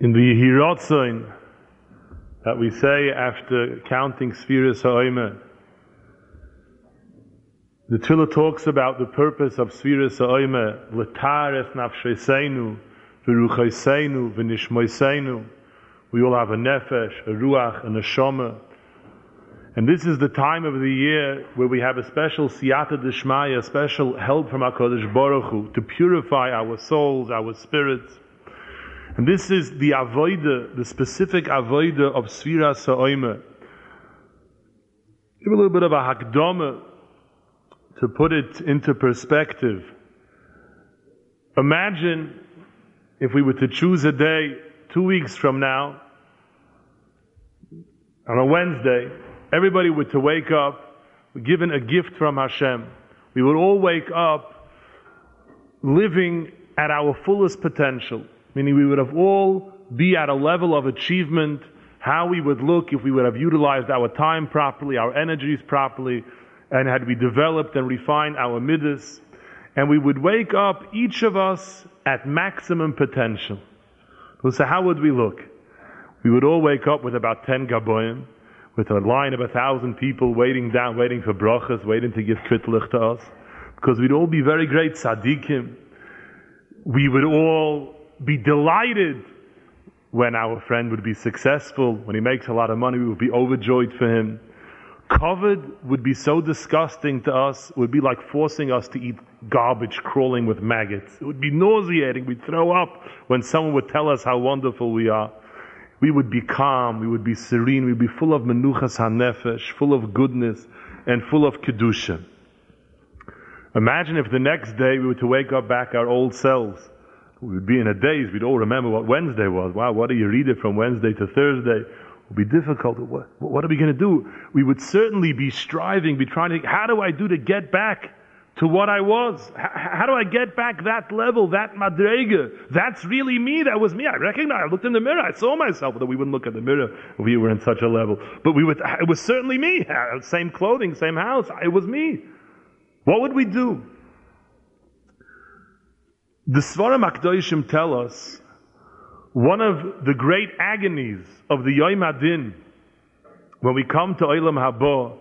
in the Yehirotzoin that we say after counting Spheres Ha'omer, the Tilla talks about the purpose of Spheres Ha'omer, L'tares nafsheseinu, v'ruchaiseinu, v'nishmoiseinu. We all have a nefesh, a ruach, and a shoma. And this is the time of the year where we have a special siyata deshmaya, a special help from HaKadosh Baruch Hu to purify our souls, our spirits. And this is the avoida, the specific avoida of Sfira Sa'oime. Give a little bit of a hakdama to put it into perspective. Imagine if we were to choose a day two weeks from now, on a Wednesday, everybody were to wake up given a gift from Hashem. We would all wake up living at our fullest potential, meaning we would have all be at a level of achievement, how we would look if we would have utilized our time properly, our energies properly, and had we developed and refined our midas, and we would wake up, each of us, at maximum potential. So how would we look? We would all wake up with about 10 gaboyim, with a line of a thousand people waiting down, waiting for brachas, waiting to give kitlich to us, because we'd all be very great tzaddikim. We would all be delighted when our friend would be successful, when he makes a lot of money, we would be overjoyed for him. Kovod would be so disgusting to us, it would be like forcing us to eat garbage crawling with maggots. It would be nauseating. We'd throw up when someone would tell us how wonderful we are. We would be calm, we would be serene, we'd be full of menuchas hanefesh, full of goodness, and full of kedusha. Imagine if the next day we were to wake up back our old selves. We would be in a daze, we'd all remember what Wednesday was. Wow, what do you read it from Wednesday to Thursday? It would be difficult. What, what are we going to do? We would certainly be striving, be trying to, think, how do I do to get back to what I was. H- how do I get back that level, that madrega? That's really me. That was me. I recognize. I looked in the mirror. I saw myself. Although we wouldn't look at the mirror if we were in such a level. But we would. It was certainly me. Same clothing, same house. It was me. What would we do? The Svarim Akdoishim tell us one of the great agonies of the Yom Adin when we come to Olam Haba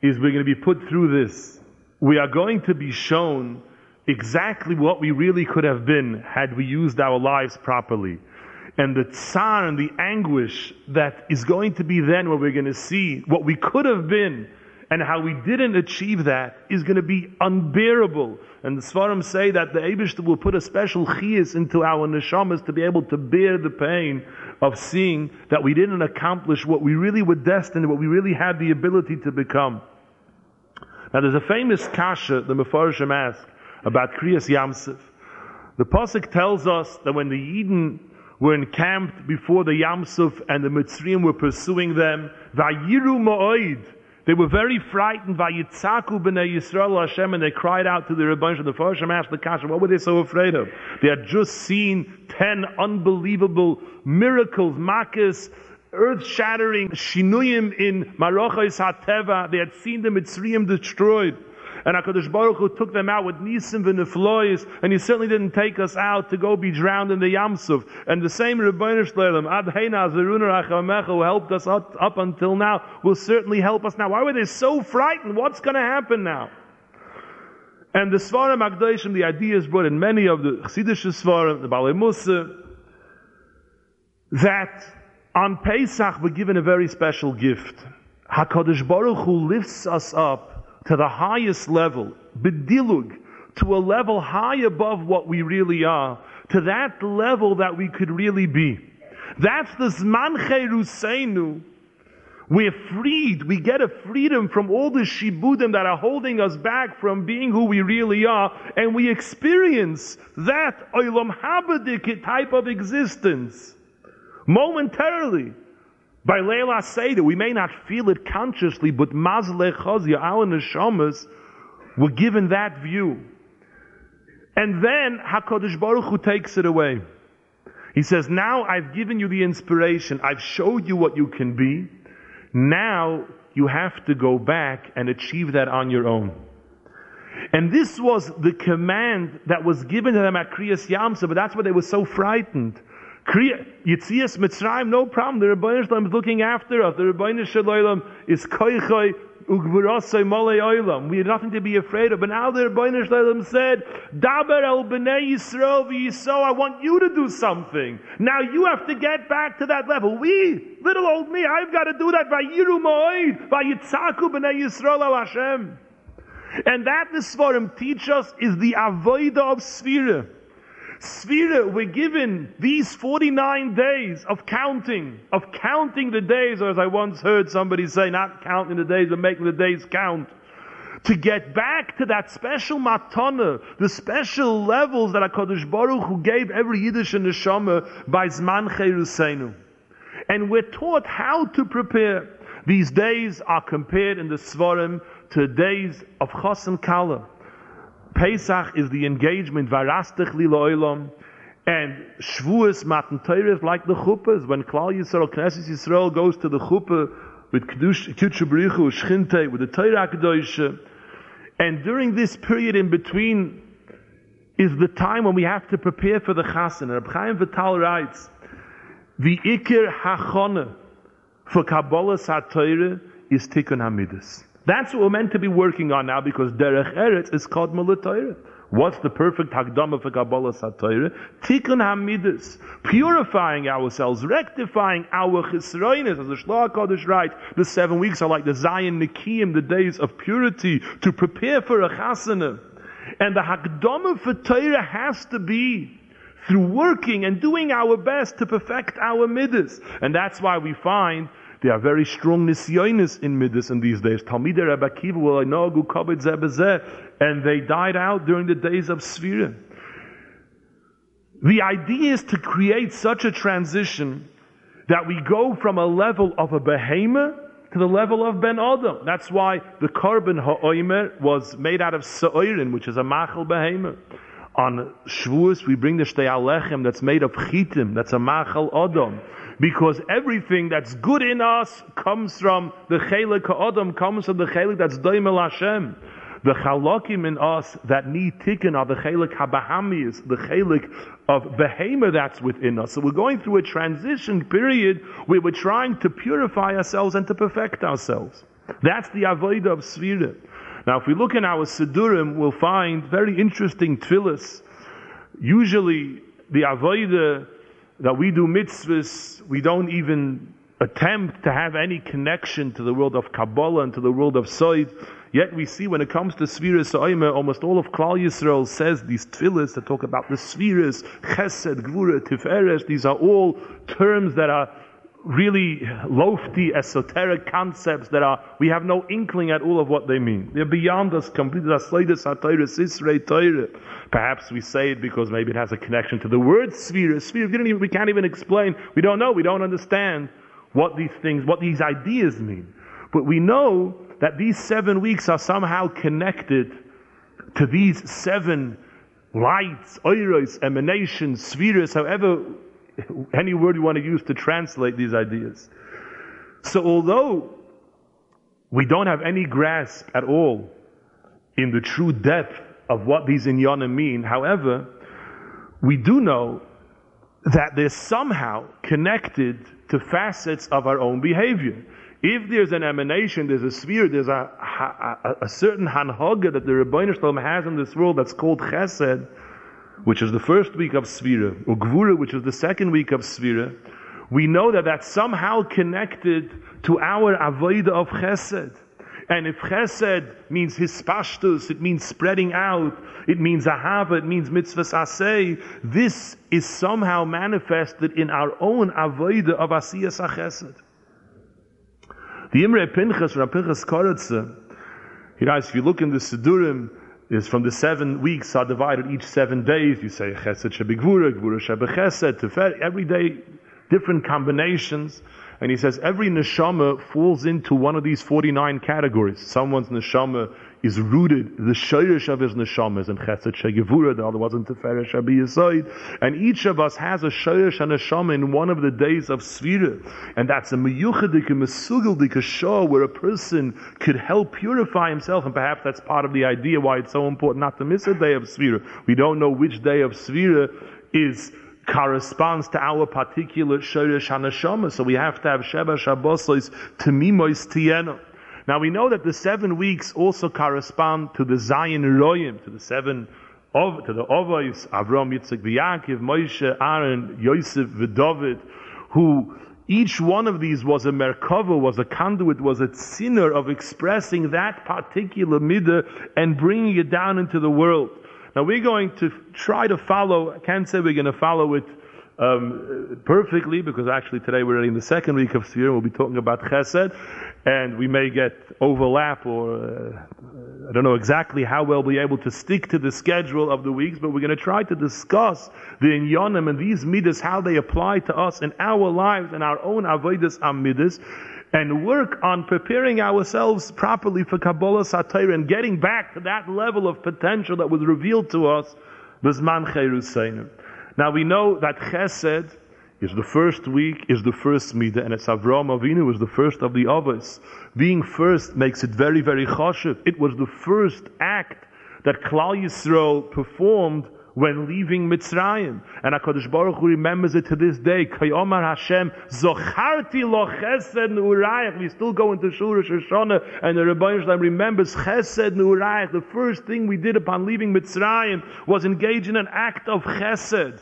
is we're going to be put through this we are going to be shown exactly what we really could have been had we used our lives properly. And the tsar and the anguish that is going to be then where we're going to see what we could have been and how we didn't achieve that is going to be unbearable. And the Svarim say that the Abishta will put a special chiyas into our neshamas to be able to bear the pain of seeing that we didn't accomplish what we really were destined, what we really had the ability to become. Now there's a famous kasha the Mefarshim ask about Kriyas Yamsif. The Pasuk tells us that when the Eden were encamped before the Yamsuf and the Mitzrayim were pursuing them, Vayiru Ma'oid, they were very frightened. by Vayitzaku b'nei Yisrael Hashem, and they cried out to the Rebbeinu. The Mefarshim asked the Kasha, what were they so afraid of? They had just seen ten unbelievable miracles, makas, earth-shattering shinuyim in Marochais HaTeva. They had seen the Mitzrayim destroyed. And HaKadosh Baruch Hu took them out with Nisim v'Neflois, and He certainly didn't take us out to go be drowned in the Yamsuf. And the same Rebbeinu Shleim, Ad Heina Zeruner Achamecha, who helped us up, up until now, will certainly help us now. Why were they so frightened? What's going to happen now? And the Svarim Akdoshim, the idea is brought in many of the Chassidish Svarim, the Balei Musa, that on Pesach, we're given a very special gift. HaKadosh Baruch Hu lifts us up to the highest level, bedilug, to a level high above what we really are, to that level that we could really be. That's the Zman Cheruseinu. We're freed. We get a freedom from all the shibudim that are holding us back from being who we really are, and we experience that olam habadik type of existence momentarily. By Leila Seder, we may not feel it consciously, but Mazle Chazia, our neshamas, were given that view. And then HaKadosh Baruch Hu takes it away. He says, now I've given you the inspiration. I've showed you what you can be. Now you have to go back and achieve that on your own. And this was the command that was given to them at Kriyas Yamsa, but that's why they were so frightened Yitzias Mitzrayim, no problem. The Rebbeinu Shalom is looking after us. The Rebbeinu Shalom is koichoi ugvurasai We have nothing to be afraid of. But now the Rebbeinu Shalom said, Daber el b'nei Yisrael v'yiso, I want you to do something. Now you have to get back to that level. We, little old me, I've got to do that. Vayiru mo'id, vayitzaku b'nei Yisrael al Hashem. And that the Svarim teach us is the avoida of Sphira. Sphira, we're given these 49 days of counting, of counting the days, or as I once heard somebody say, not counting the days, but making the days count. To get back to that special matana, the special levels that HaKadosh Baruch Hu gave every Yiddish and Neshama by Zman Cheruseinu. And we're taught how to prepare. These days are compared in the Svarim to days of Chosim Kala. Pesach is the engagement, Varastich Olam, and Shavuos Matan Torah like the Chuppahs. When Klal Yisrael, Knesset Yisrael goes to the Chuppah with Kiddush, B'richu, Shchinte, with the Torah Kedosha, and during this period in between is the time when we have to prepare for the Chasen. And Reb Chaim Vital writes, the Ikir Hachona for Kabbalah SaTorah is Tikkun Hamidus. That's what we're meant to be working on now because Derech Eretz is called Mulatayra. What's the perfect Hagdama for Kabbalah Satayra? Tikkun Hamidus. Purifying ourselves, rectifying our Chisroinis. As the Shlach Kodesh writes, the seven weeks are like the Zion Nikiim, the days of purity, to prepare for a Chasana. And the Hagdama for Torah has to be through working and doing our best to perfect our midas. And that's why we find there are very strong nisyonis in Midas in these days. Talmidei Rebbe Akiva will inagu kabed zebezeh, and they died out during the days of Sfira. The idea is to create such a transition that we go from a level of a behemoth to the level of Ben Adam. That's why the korban ha'oimer was made out of sa'irin, which is a machal behemoth. On Shavuos, we bring the shtei alechem that's made of chitim, that's a machal Adam because everything that's good in us comes from the chelik ha'adam, comes from the chelik that's doimel Hashem. The chalakim in us that need tikkun are the chelik habahamis, the chelik of behema that's within us. So we're going through a transition period where we're trying to purify ourselves and to perfect ourselves. That's the avodah of svira. Now, if we look in our Sidurim, we'll find very interesting tefillas. Usually, the avodah that we do mitzvahs, we don't even attempt to have any connection to the world of Kabbalah and to the world of Soid. Yet we see when it comes to Sfiras Oime, almost all of Klal Yisrael says these tefillahs that talk about the Sfiras, Chesed, Gvura, Tiferes, these are all terms that are really lofty, esoteric concepts that are, we have no inkling at all of what they mean. They're beyond us completely. Perhaps we say it because maybe it has a connection to the word sphere. Sphere, we, we can't even explain. We don't know. We don't understand what these things, what these ideas mean. But we know that these seven weeks are somehow connected to these seven lights, oiros, emanations, spheres, however any word you want to use to translate these ideas. So although we don't have any grasp at all in the true depth of what these inyanim mean, however, we do know that they're somehow connected to facets of our own behavior. If there's an emanation, there's a sphere, there's a, a, a certain hanhaga that the Rebbeinu Shalom has in this world that's called chesed, which is the first week of Svira, or Gvura, which is the second week of Svira, we know that that's somehow connected to our Avodah of Chesed. And if Chesed means hispashtus, it means spreading out, it means ahava, it means mitzvahs asay, this is somehow manifested in our own Avodah of Asiyas HaChesed. The Imre Pinchas, from Pinchas Koretze, he writes, if you look in the Sidurim, is from the seven weeks are divided each seven days. You say chesed shebigvura, gvura shebechesed, tefer, every day different combinations. And he says every neshama falls into one of these 49 categories. Someone's neshama is rooted, the shayrish of his neshama is in chesed shegevura, the other was in teferes shabiyasayid. And each of us has a shayrish and neshama in one of the days of svira. And that's a meyuchadik, a mesugaldik, a shah, where a person could help purify himself. And perhaps that's part of the idea why it's so important not to miss a day of svira. We don't know which day of svira is corresponds to our particular Shoresh HaNeshama. So we have to have Sheba Shabbosos Temimois Tieno. Now we know that the seven weeks also correspond to the Zion Royim, to the seven of, to the Ovos, Avram, Yitzchak, Yaakov, Moshe, Aaron, Yosef, David, who each one of these was a merkava, was a conduit, was a sinner of expressing that particular midah and bringing it down into the world. Now we're going to try to follow, I can't say we're going to follow it um, perfectly because actually today we're in the second week of Sfir. We'll be talking about Chesed, and we may get overlap or uh, I don't know exactly how well we'll be able to stick to the schedule of the weeks, but we're going to try to discuss the inyanim and these midas, how they apply to us in our lives and our own avodas amidas, and work on preparing ourselves properly for Kabbalah Satire and getting back to that level of potential that was revealed to us, Bisman Cherusainu. Now we know that Chesed is the first week, is the first midah, and it's Avram Avinu is the first of the others. Being first makes it very, very choshev. It was the first act that Klal Yisrael performed when leaving Mitzrayim. And HaKadosh Baruch Hu remembers it to this day. Kayomar Hashem, Zocharti lo chesed nu'urayach. We still go into Shul Rosh Hashanah, and the Rebbeinu Shalom remembers chesed nu'urayach. The first thing we did upon leaving Mitzrayim was engage in an act of chesed.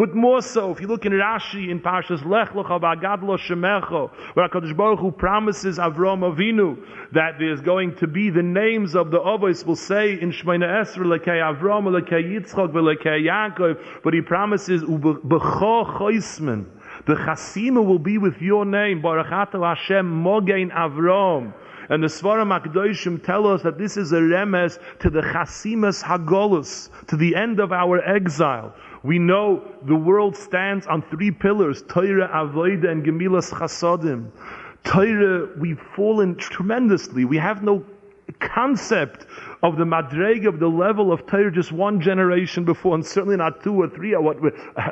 But more so, if you look in Rashi in Parshas Lech Lecha Ba'Gadlo Shemecho, where HaKadosh Baruch Hu promises Avram Avinu that there's going to be the names of the Avos will say in Shemina Esra Lekei Avram, Lekei Yitzchak, Lekei Yaakov, but he promises Ubecho Choisman, the Chasima will be with your name, Baruch Hashem Mogein Avram. And the Svarim Akdoshim tell us that this is a remes to the Chasimas Hagolus, to the end of our exile. We know the world stands on three pillars, Torah, Avodah, and Gemilas Chasadim. Torah, we've fallen tremendously. We have no concept of the madreg of the level of Torah just one generation before, and certainly not two or three, or what,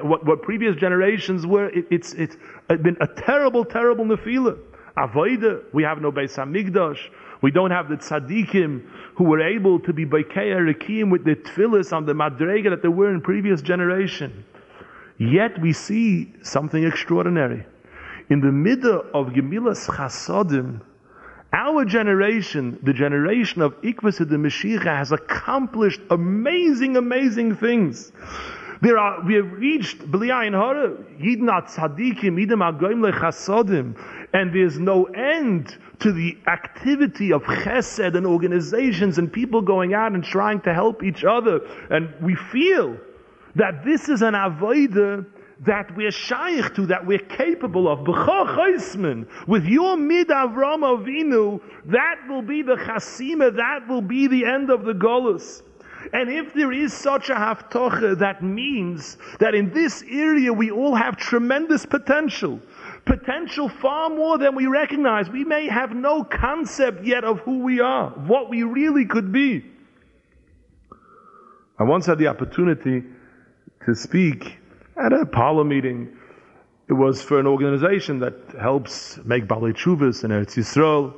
what, what previous generations were. It, it's, it's been a terrible, terrible nefila. Avodah, we have no Beis Hamikdash. We don't have the tzaddikim who were able to be Baikeya Rekim with the tefillis on the madrega that they were in previous generation. Yet we see something extraordinary. In the middle of Gemilas Chasodim, our generation, the generation of Ikvas the Mashiach, has accomplished amazing, amazing things. There are, we have reached B'liyayin Hara, Yidnat Tzadikim, Yidam Agoim Lechasodim, and there's no end to the activity of chesed and organizations and people going out and trying to help each other. And we feel that this is an avodah that we're shaykh to, that we're capable of. With your mid Avram Avinu, that will be the chasima, that will be the end of the golus. And if there is such a haftocha, that means that in this area we all have tremendous potential potential far more than we recognize. We may have no concept yet of who we are, what we really could be. I once had the opportunity to speak at a parlor meeting. It was for an organization that helps make Balei Chuvas in Eretz Yisrael.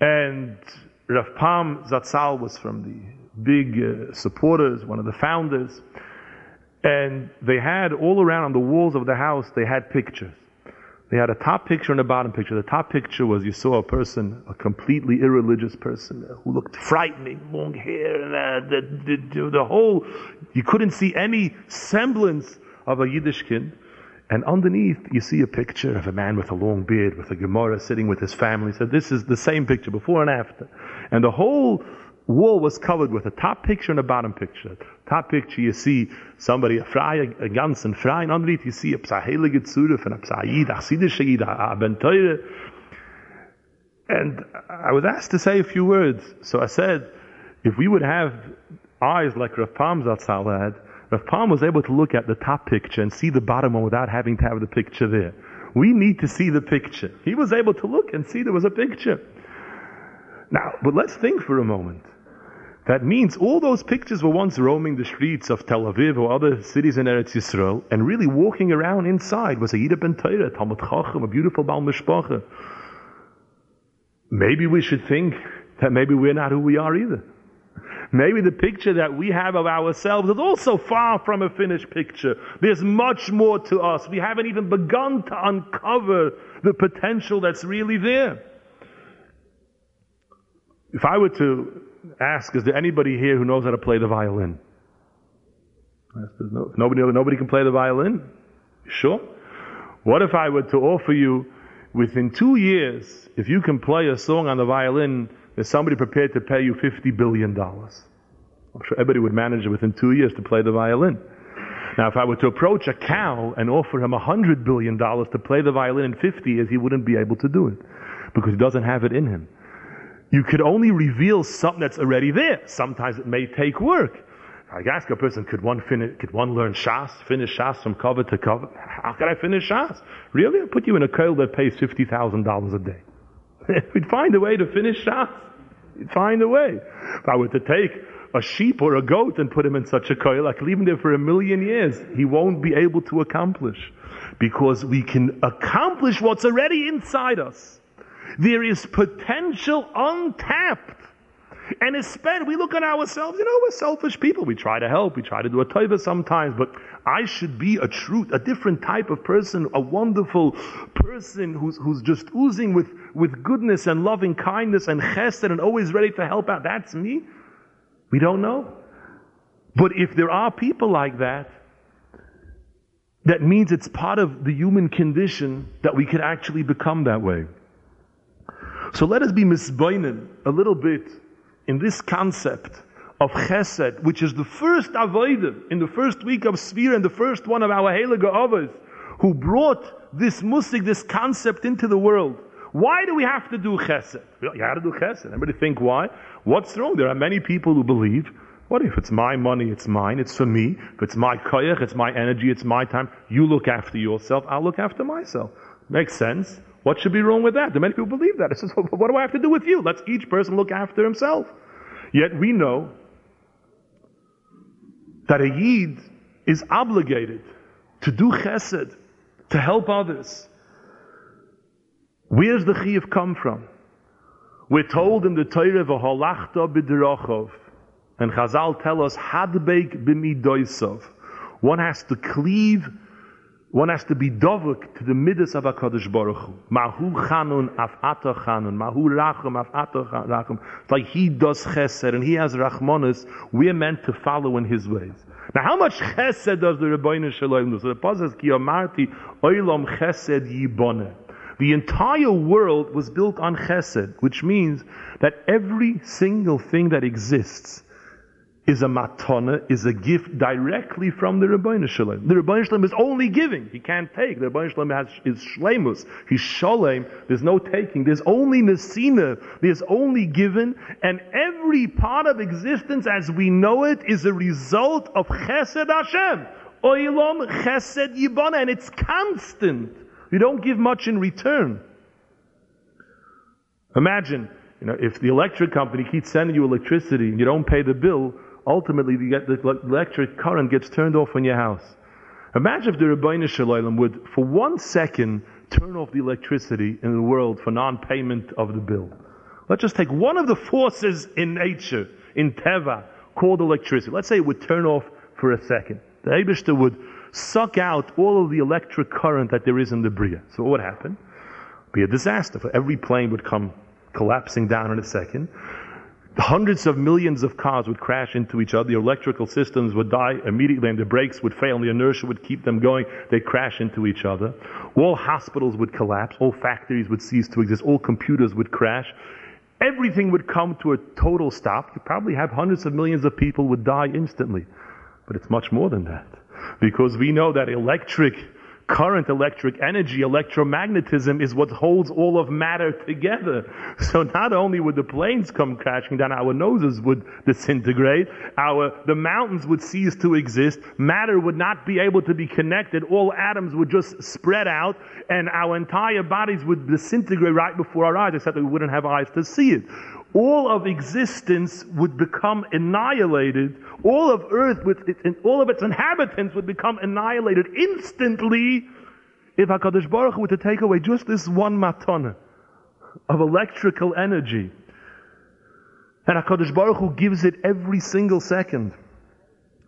And Rav Pam Zatzal was from the big uh, supporters, one of the founders. And they had all around on the walls of the house, they had pictures. They had a top picture and a bottom picture. The top picture was you saw a person, a completely irreligious person who looked frightening, long hair, and uh, the, the, the, whole, you couldn't see any semblance of a Yiddishkin. And underneath, you see a picture of a man with a long beard, with a Gemara sitting with his family. So this is the same picture, before and after. And the whole wall was covered with a top picture and a bottom picture. Top picture, you see somebody, a a ganzen frei, and underneath you see a psahelige Zurif and a psahid, a chsidische a. And I was asked to say a few words. So I said, if we would have eyes like Rav Pam Zatzal had, Rav Pam was able to look at the top picture and see the bottom one without having to have the picture there. We need to see the picture. He was able to look and see there was a picture. Now, but let's think for a moment. That means all those pictures were once roaming the streets of Tel Aviv or other cities in Eretz Yisrael, and really walking around inside was a Yiddah ben Torah, Talmud Chacham, a beautiful Baal Mishpacha. Maybe we should think that maybe we're not who we are either. Maybe the picture that we have of ourselves is also far from a finished picture. There's much more to us. We haven't even begun to uncover the potential that's really there. If I were to ask, is there anybody here who knows how to play the violin? No, nobody, nobody can play the violin? Sure? What if I were to offer you, within two years, if you can play a song on the violin, there's somebody prepared to pay you $50 billion. I'm sure everybody would manage it within two years to play the violin. Now, if I were to approach a cow and offer him $100 billion to play the violin in 50 years, he wouldn't be able to do it because he doesn't have it in him. You could only reveal something that's already there. Sometimes it may take work. I ask a person, could one finish, could one learn Shas, finish Shas from cover to cover? How could I finish Shas? Really? I'll put you in a koil that pays $50,000 a day. We'd find a way to finish Shas. We'd find a way. If I were to take a sheep or a goat and put him in such a koil, I could leave him there for a million years. He won't be able to accomplish. Because we can accomplish what's already inside us. There is potential untapped and especially, we look at ourselves, you know, we're selfish people. We try to help, we try to do a taiva sometimes, but I should be a truth, a different type of person, a wonderful person who's, who's just oozing with, with goodness and loving kindness and chesed and always ready to help out. That's me. We don't know. But if there are people like that, that means it's part of the human condition that we can actually become that way. So let us be misboinen a little bit in this concept of chesed, which is the first avodah in the first week of Sphere and the first one of our Heilige Avos, who brought this musik, this concept into the world. Why do we have to do chesed? You got to do chesed. Everybody think why? What's wrong? There are many people who believe, what if it's my money, it's mine, it's for me. If it's my koyach, it's my energy, it's my time. You look after yourself, I'll look after myself. Makes sense. What should be wrong with that? Do many people believe that? It says, what do I have to do with you? Let's each person look after himself. Yet we know that a Yid is obligated to do chesed, to help others. Where's the chiyuv come from? We're told in the Torah, "V'holachta b'derachov," and Chazal tell us, "Hadbeik b'midoisov." One has to cleave one has to be dovuk to the midas of HaKadosh Baruch Hu. Mahu chanun af ato chanun. Mahu rachum af ato rachum. It's like he does chesed and he has rachmanis. We're meant to follow in his ways. Now how much chesed does the Rebbeinu Shalom do? So the Pasuk says, Ki amarti oilam chesed yiboneh. The entire world was built on chesed, which means that every single thing that exists is a matana, is a gift directly from the Rebbeinu Shalom. The Rebbeinu Shalom is only giving. He can't take. The Rebbeinu Shalom has is shlemus. He's shalem. There's no taking. There's only nesina. There's only given. And every part of existence as we know it is a result of chesed Hashem. Oilom chesed yibana. And it's constant. You don't give much in return. Imagine, you know, if the electric company keeps sending you electricity and you don't pay the bill, ultimately the electric current gets turned off in your house. Imagine if the Rebbeinu Shalom would, for one second, turn off the electricity in the world for non-payment of the bill. Let's just take one of the forces in nature, in Teva, called electricity. Let's say it would turn off for a second. The Abishter would suck out all of the electric current that there is in the Bria. So what would happen? Be a disaster. For every plane would come collapsing down in a second hundreds of millions of cars would crash into each other. The electrical systems would die immediately and the brakes would fail and the inertia would keep them going. They'd crash into each other. All hospitals would collapse. All factories would cease to exist. All computers would crash. Everything would come to a total stop. You probably have hundreds of millions of people would die instantly. But it's much more than that. Because we know that electric current, electric energy, electromagnetism is what holds all of matter together. So not only would the planes come crashing down, our noses would disintegrate, our, the mountains would cease to exist, matter would not be able to be connected, all atoms would just spread out, and our entire bodies would disintegrate right before our eyes, except that we wouldn't have eyes to see it all of existence would become annihilated. All of earth with all of its inhabitants would become annihilated instantly if HaKadosh Baruch Hu were to take away just this one matana of electrical energy. And HaKadosh Baruch Hu gives it every single second.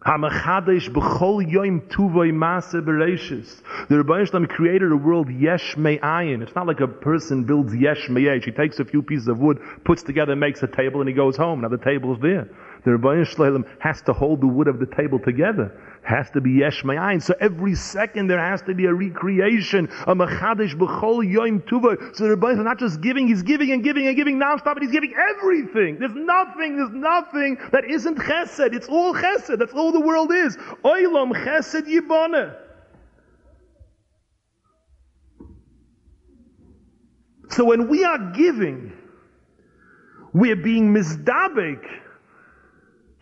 Hamachadesh b'chol yoim tuvoi maase bereishis. The Rebbeinu Shalom created a world yesh me'ayin. It's not like a person builds yesh me'yesh. He takes a few pieces of wood, puts together, makes a table, and he goes home. Now the table is there. The Rebbeinu Shalom has to hold the wood of the table together. Has to be yesh me'ayin. So every second there has to be a recreation. A machadish b'chol yoim tuvoi. So the Rebbeinu is not just giving, he's giving and giving and giving nonstop, but he's giving everything. There's nothing, there's nothing that isn't chesed. It's all chesed. That's all the world is. Oilam chesed yiboneh. So when we are giving, we are being mizdabek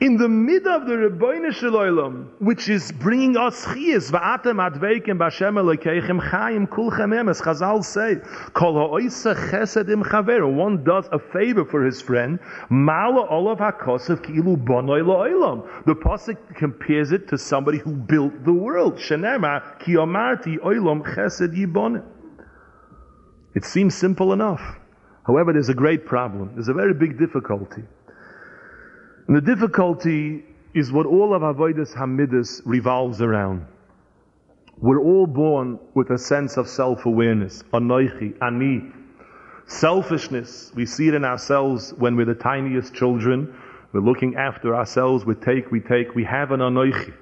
in the middle of the Rebbeinu Shalom, which is bringing us chiyas, va'atem adveikim b'Hashem Elokeichem chayim kulchem em, as Chazal say, kol ha'oisa chesed im chaver, one does a favor for his friend, mala olav ha'kosev ki'ilu bonoi lo'olam. The Pasuk compares it to somebody who built the world. Shenema ki omarti oilam chesed yiboneh. It seems simple enough. However, there's a great problem. There's a very big difficulty. And the difficulty is what all of Avodas Hamidus revolves around. We're all born with a sense of self-awareness. Anoichi, ani. Selfishness. We see it in ourselves when we're the tiniest children. We're looking after ourselves. We take, we take. We have an anoichi.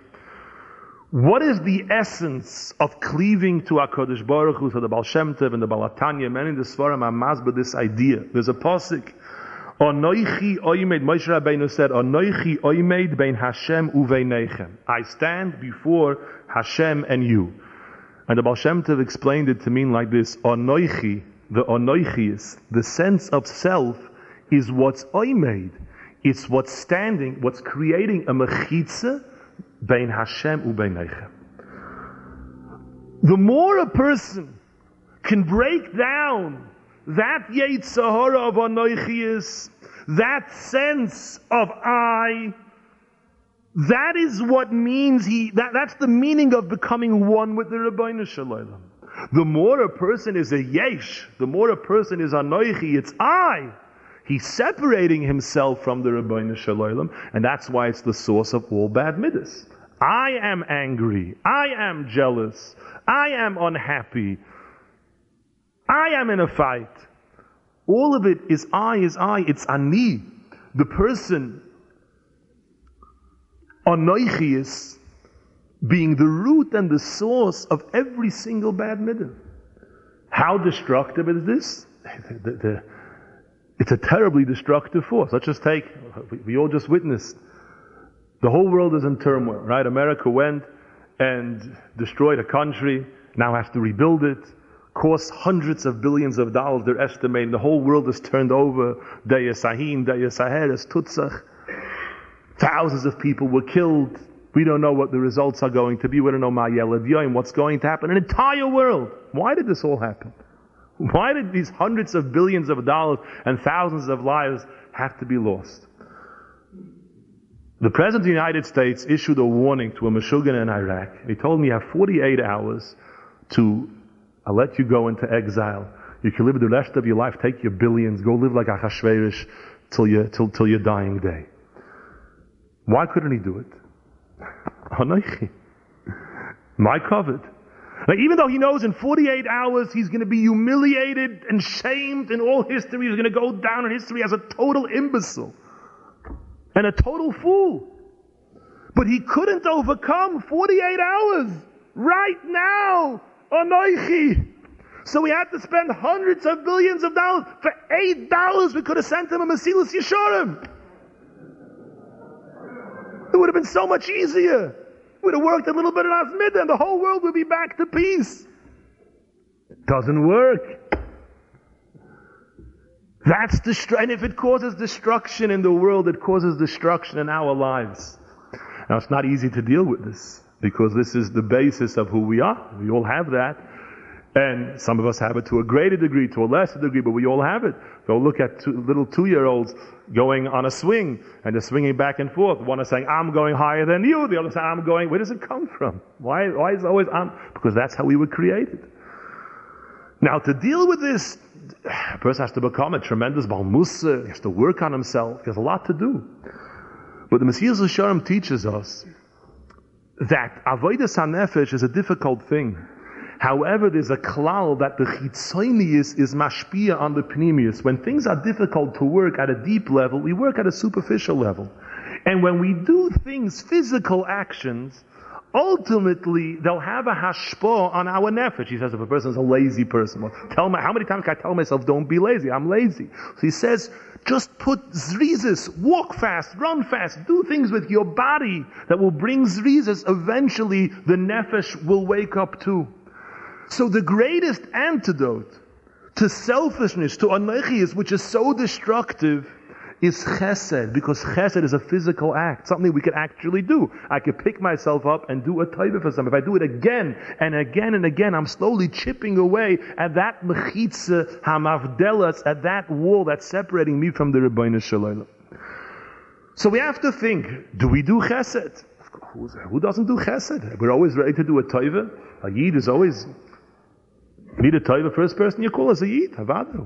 What is the essence of cleaving to HaKadosh Baruch Hu, so the Baal Shem Tov and the Balatanya, many in the Svarim are masbah this idea. There's a posik Moshe Rabbeinu said, Hashem. I stand before Hashem and you. And the Baal Shem Tov explained it to mean like this, Onoichi, the Onoichi the sense of self is what's oimed. It's what's standing, what's creating a mechitza bein Hashem uveinechem. The more a person can break down that Yetzirah of Anoichi that sense of I, that is what means he, that, that's the meaning of becoming one with the Rabbeinu Shalom. The more a person is a yesh, the more a person is anoichi, it's I. He's separating himself from the Rabbeinu Shalom, and that's why it's the source of all bad midas. I am angry. I am jealous. I am unhappy. I am in a fight. All of it is I, is I, it's ani. The person, anoichius, being the root and the source of every single bad midah. How destructive is this? It's a terribly destructive force. Let's just take, we all just witnessed. The whole world is in turmoil, right? America went and destroyed a country, now has to rebuild it costs hundreds of billions of dollars, they're estimating. The whole world is turned over. Deya Sahin, Deya Saheres, Tutsach. Thousands of people were killed. We don't know what the results are going to be. We don't know and what's going to happen. An entire world. Why did this all happen? Why did these hundreds of billions of dollars and thousands of lives have to be lost? The President of the United States issued a warning to a Meshuggah in Iraq. He told me you have 48 hours to I'll let you go into exile. You can live the rest of your life, take your billions, go live like Achashverosh till, you, till, till your dying day. Why couldn't he do it? My kovod. Now, even though he knows in 48 hours he's going to be humiliated and shamed in all history, he's going to go down in history as a total imbecile and a total fool. But he couldn't overcome 48 hours right now Anoichi. So we had to spend hundreds of billions of dollars. For eight dollars, we could have sent him a Mesilas Yesharim. It would have been so much easier. We'd have worked a little bit on Asmid and the whole world would be back to peace. It doesn't work. That's destruction. And if it causes destruction in the world, it causes destruction in our lives. Now, it's not easy to deal with this because this is the basis of who we are. We all have that. And some of us have it to a greater degree, to a lesser degree, but we all have it. Go look at two, little two-year-olds going on a swing, and they're swinging back and forth. One is saying, I'm going higher than you. The other is saying, I'm going, where does it come from? Why, why is it always I'm? Because that's how we were created. Now, to deal with this, a person has to become a tremendous balmusa. He has to work on himself. He has a lot to do. But the Messiah Shalom teaches us that avodas hanefesh is a difficult thing. However, there's a klal that the chitzonius is mashpia on the pnimius. When things are difficult to work at a deep level, we work at a superficial level. And when we do things, physical actions, ultimately they'll have a hashpah on our nefesh. He says if a person is a lazy person, well, tell me how many times can I tell myself don't be lazy? I'm lazy. So he says just put zrizis, walk fast, run fast, do things with your body that will bring zrizis. Eventually the nefesh will wake up too. So the greatest antidote to selfishness, to anochias, which is so destructive, is chesed, because chesed is a physical act, something we can actually do. I could pick myself up and do a taiva for some. If I do it again and again and again, I'm slowly chipping away at that mechitza hamavdelas, at that wall that's separating me from the Rebbeinu Shalom. So we have to think, do we do chesed? Who doesn't do chesed? We're always ready to do a taiva. A yid is always Meet a taiva, first person you call is a yid,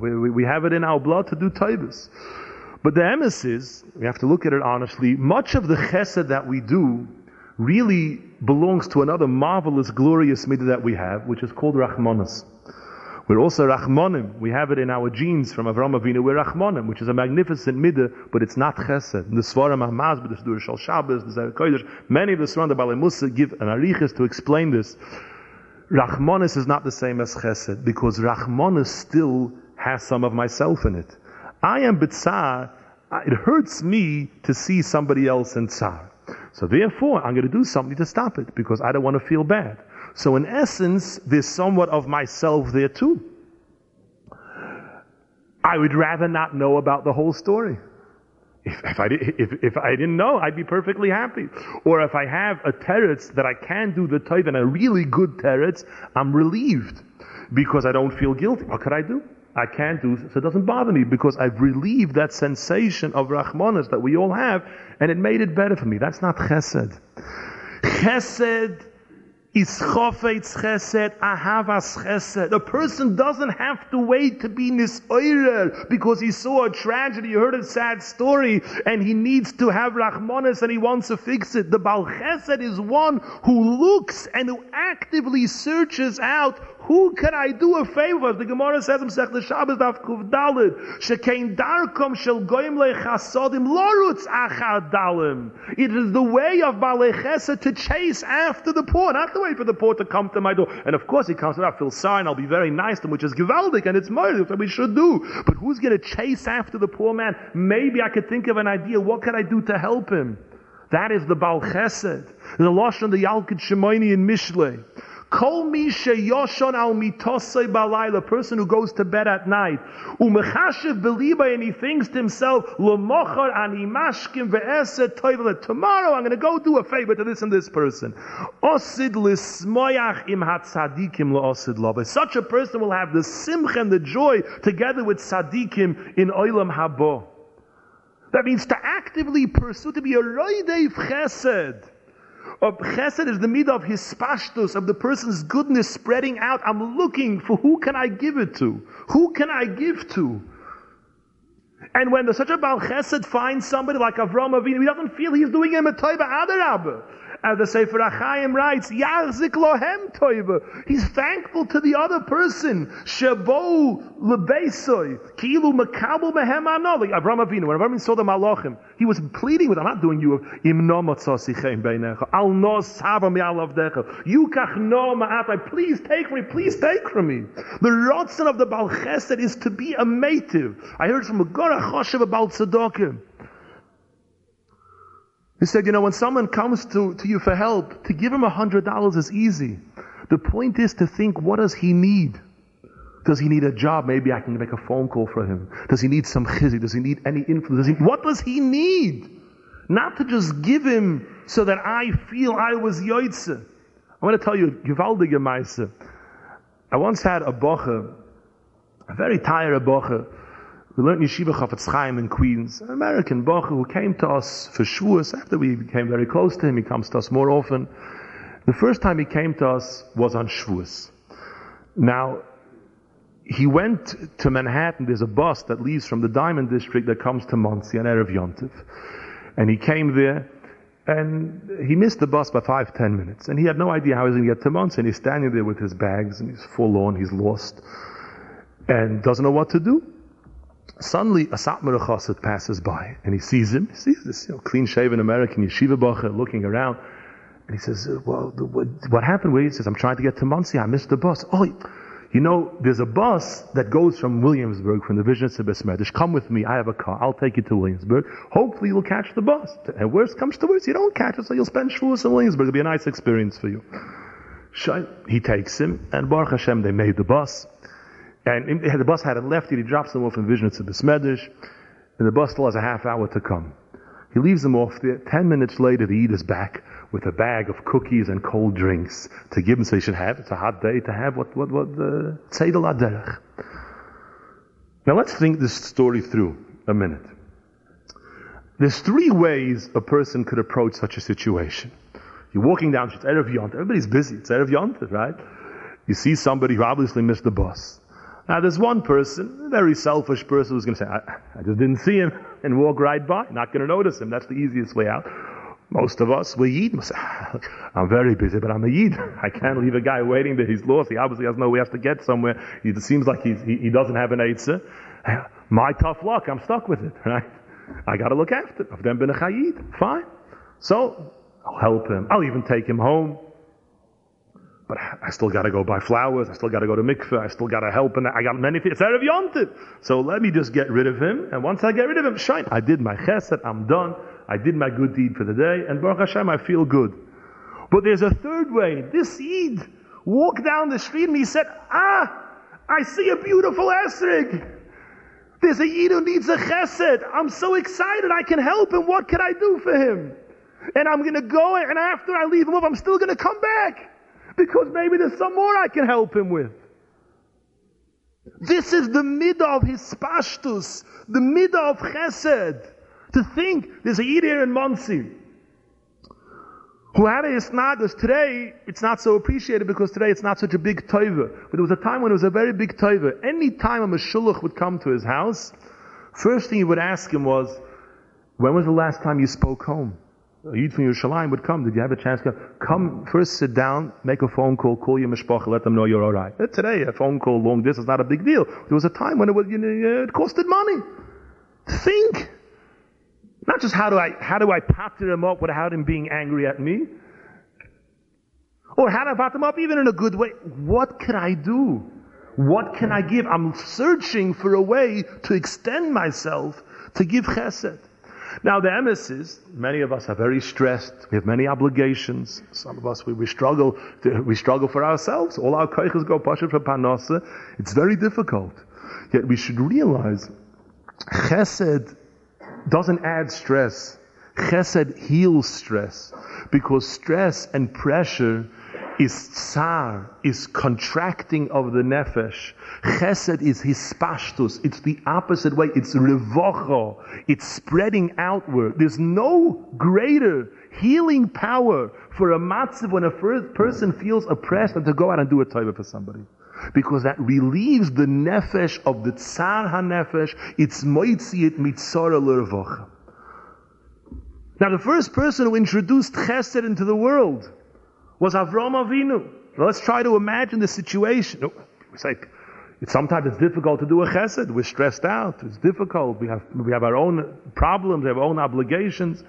We, we, we have it in our blood to do taivas. But the emes is, we have to look at it honestly, much of the chesed that we do really belongs to another marvelous, glorious midah that we have, which is called Rachmanas. We're also Rachmanim. We have it in our genes from Avram Avinu. We're Rachmanim, which is a magnificent midah, but it's not chesed. The Svarim Ahmaz, the Shdur Shal Shabbos, the Kodesh, many of the Svarim, the Musa give an arichas to explain this. Rachmanis is not the same as chesed, because Rachmanis still has some of myself in it. I am bitzar. It hurts me to see somebody else in tsar. So therefore, I'm going to do something to stop it because I don't want to feel bad. So in essence, there's somewhat of myself there too. I would rather not know about the whole story. If, if, I, if, if I didn't know, I'd be perfectly happy. Or if I have a teretz that I can do the type and a really good teretz, I'm relieved because I don't feel guilty. What could I do? I can't do, so it doesn't bother me because I've relieved that sensation of Rahmanas that we all have and it made it better for me. That's not chesed. Chesed is chofetz chesed, ahavas chesed. A person doesn't have to wait to be nisoirer because he saw a tragedy, he heard a sad story, and he needs to have rachmanis and he wants to fix it. The Bal chesed is one who looks and who actively searches out who can I do a favor? The Gemara says in the Shabbos Daf Kuv Dalid, Shekein Darkom Shel Goyim Lechasodim Lorutz Achad Dalim. It is the way of Balei to chase after the poor, not to wait for the poor to come to my door. And of course he comes to I feel sorry and I'll be very nice to him, which is Givaldik and it's murder, that we should do. But who's going to chase after the poor man? Maybe I could think of an idea. What can I do to help him? That is the Baal Chesed. The Lashon, the Yalkut Shimoni in Mishlei. Kol misha yoshon al mitosei balayla, person who goes to bed at night. Umechashiv beliba, and he thinks to himself, Lomochar ani mashkim ve'eset toivelet. Tomorrow I'm going to go do a favor to this and this person. Osid lismoyach im hatzadikim osid love. Such a person will have the simcha and the joy together with tzadikim in oilam habo. That means to actively pursue, to be a roidev chesed. Of chesed is the midah of his spashtus, of the person's goodness spreading out. I'm looking for who can I give it to? Who can I give to? And when the, such a Baal Chesed finds somebody like Avram Avinu, he doesn't feel he's doing him a taiva adarabah. As the Sefer Achayim writes, Yachzik lohem toiva. He's thankful to the other person. Shabo lebesoy. Kilu makabel mehem ano. Like Avram Avinu. When Avram saw the malachim, he was pleading with, I'm not doing you, im no matzosichem beinecha. Al no sava mi alavdecha. You kach no ma'atai. Please take from me. Please take from me. The rotzen of the Baal Chesed is to be a mative. I heard from a Gorach Choshev about Tzedakah. He said, you know, when someone comes to, to you for help, to give him a hundred dollars is easy. The point is to think, what does he need? Does he need a job? Maybe I can make a phone call for him. Does he need some chizik? Does he need any influence? Does he, what does he need? Not to just give him so that I feel I was yoitze. I want to tell you, gewaldige meise. I once had a boche, a very tired boche, we learned Yeshiva Chafetz Chaim in Queens, an American Bocher who came to us for Shavuos. After we became very close to him, he comes to us more often. The first time he came to us was on Shavuos. Now, he went to Manhattan. There's a bus that leaves from the Diamond District that comes to Monsey on Erev Yontif. And he came there and he missed the bus by five, ten minutes. And he had no idea how he was going to get to Monsey. And he's standing there with his bags and he's forlorn, he's lost and doesn't know what to do. Suddenly, a Satmar Chassid passes by and he sees him. He sees this you know, clean shaven American yeshiva bacher looking around. And he says, Well, what, what happened? Where he says, I'm trying to get to Monsey. I missed the bus. Oh, you know, there's a bus that goes from Williamsburg, from the Vision to Besmedish. Come with me. I have a car. I'll take you to Williamsburg. Hopefully you'll catch the bus. And worst comes to worst, you don't catch it, so you'll spend Shavuos in Williamsburg. It'll be a nice experience for you. He takes him, and Baruch Hashem, they made the bus. And the bus hadn't left yet. He drops them off in Vision to Besmedish. And the bus still has a half hour to come. He leaves them off there. Ten minutes later, the Eid is back with a bag of cookies and cold drinks to give him so he should have. It's a hot day to have what, what, what, uh, the Tzedel. Now let's think this story through a minute. There's three ways a person could approach such a situation. You're walking down, it's Erev Yont, everybody's busy, it's Erev Yont, right? You see somebody who obviously missed the bus. Now there's one person, a very selfish person who's going to say, I, I just didn't see him and walk right by, not going to notice him. That's the easiest way out. Most of us, we Yid. Ah, I'm very busy, but I'm a Yid. I can't leave a guy waiting there. He's lost. He obviously has no way to get somewhere. It seems like he, he doesn't have an Eitzah. My tough luck, I'm stuck with it, right? I gotta look after him. I've then been a Chayid. Fine. So, I'll help him. I'll even take him home. But I still gotta go buy flowers. I still gotta go to mikveh. I still gotta help. And I got many things. It's Erev Yontif. So let me just get rid of him. And once I get rid of him, shine. I did my chesed. I'm done. I did my good deed for the day, and Baruch Hashem, I feel good. But there's a third way. This Eid walked down the street and he said, Ah, I see a beautiful esrig. There's a Yid who needs a chesed. I'm so excited. I can help him. What can I do for him? And I'm going to go, and after I leave him I'm still going to come back because maybe there's some more I can help him with. This is the midah of his pashtus, the midah of chesed. To think there's a Yid here in Monsey who had a Isnagas. Today, it's not so appreciated because today it's not such a big toiva. But there was a time when it was a very big toiva. Any time a Meshulach would come to his house, first thing he would ask him was, when was the last time you spoke home? A Yid from Yerushalayim would come. Did you have a chance come? Come, first sit down, make a phone call, call your mishpach, let them know you're alright. Today, a phone call long distance is not a big deal. There was a time when it was, you know, it costed money. Think. Not just how do I, how do I patter him up without him being angry at me? Or how do I pat him up even in a good way? What can I do? What can I give? I'm searching for a way to extend myself to give chesed. Now the emissaries, many of us are very stressed. We have many obligations. Some of us, we, we struggle, to, we struggle for ourselves. All our koiches go pasha for panasa. It's very difficult. Yet we should realize chesed doesn't add stress. Chesed heals stress because stress and pressure is tsar, is contracting of the nefesh. Chesed is hispashtus. It's the opposite way. It's revocho. It's spreading outward. There's no greater healing power for a matzav when a person feels oppressed than to go out and do a taiva for somebody because that relieves the nefesh of the tsar ha-nefesh. It's moitzi mitzara l'revocha. Now, the first person who introduced chesed into the world was Avram Avinu. Now, let's try to imagine the situation. We say it's, sometimes it's difficult to do a chesed. We're stressed out. It's difficult. We have we have our own problems. We have our own obligations.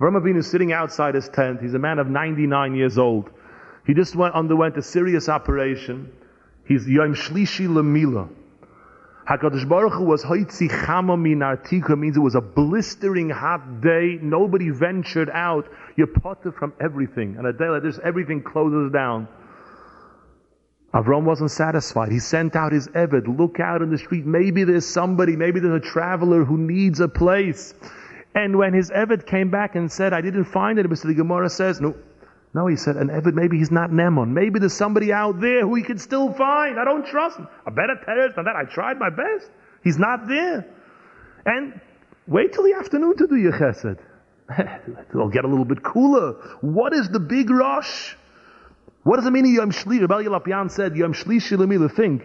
Avram Avinu is sitting outside his tent. He's a man of 99 years old. He just went, underwent a serious operation. He's Yom Shlishi Lamila. HaKadosh Baruch Hu was Hoitzi Chama Min means it was a blistering hot day. Nobody ventured out. You're potter from everything. And a day like this, everything closes down. Avram wasn't satisfied. He sent out his Eved, look out in the street. Maybe there's somebody, maybe there's a traveler who needs a place. And when his Eved came back and said, I didn't find it, Mr. The Gemara says, no, no, he said, and Evid, maybe he's not Nemon. Maybe there's somebody out there who he can still find. I don't trust him. A better terrorist than that. I tried my best. He's not there. And wait till the afternoon to do your chesed. It'll get a little bit cooler. What is the big rush? What does it mean Yom Shlishi? Rabbi Lapian said Yom Shlishi Lemila. Think.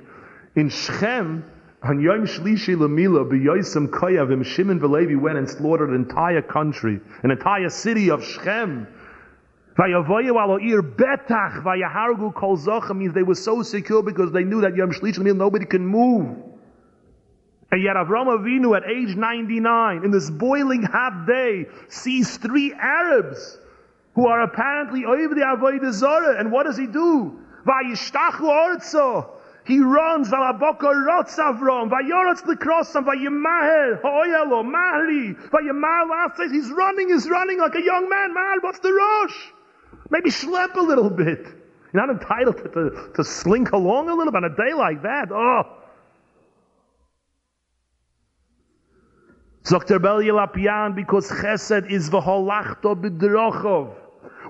In Shechem, on Yom Shlishi Lamila, B'Yosem Koyavim, Shimon Velevi went and slaughtered an entire country, an entire city of Shechem. Vayavoyu aloir betach vayahargu kol zocha means they were so secure because they knew that Yom Shlishi Lamila nobody can move. And yet Avram Avinu at age 99, in this boiling hot day, sees three Arabs who are apparently over the Avodah Zorah. And what does he do? Vayishtachu orzo. He runs, Valaboka rotz Avram, Vayorotz Likrosam, Vayimaher, Hoyelo, Mahri, Vayimar says he's running, he's running like a young man. Mahar, what's the rush? Maybe schlep a little bit. You're not entitled to, to, to slink along a little bit on a day like that. Oh. Dr. Bel because chesed is v'holachto b'drochov.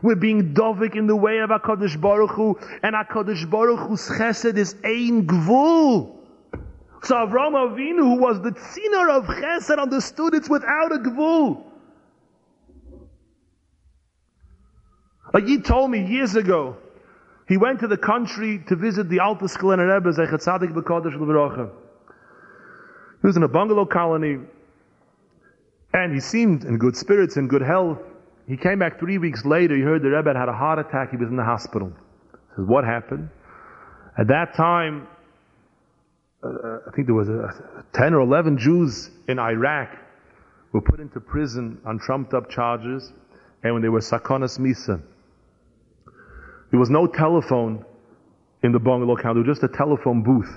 We're being dovik in the way of HaKadosh Baruch Hu, and HaKadosh Baruch Hu's chesed is ein gvul. So Avram Avinu, who was the tziner of chesed, understood it's without a gvul. A Yid told me years ago, he went to the country to visit the Alta Skulener Rebbe, Zechat Tzadik B'Kodesh L'Veracha. He was in a bungalow colony, and he seemed in good spirits, in good health. He came back three weeks later. He heard the Rebbe had had a heart attack. He was in the hospital. He says, what happened? At that time, uh I think there was a, 10 or 11 Jews in Iraq were put into prison on trumped up charges. And when they were sakonas misa, there was no telephone in the bungalow count. There was just a telephone booth.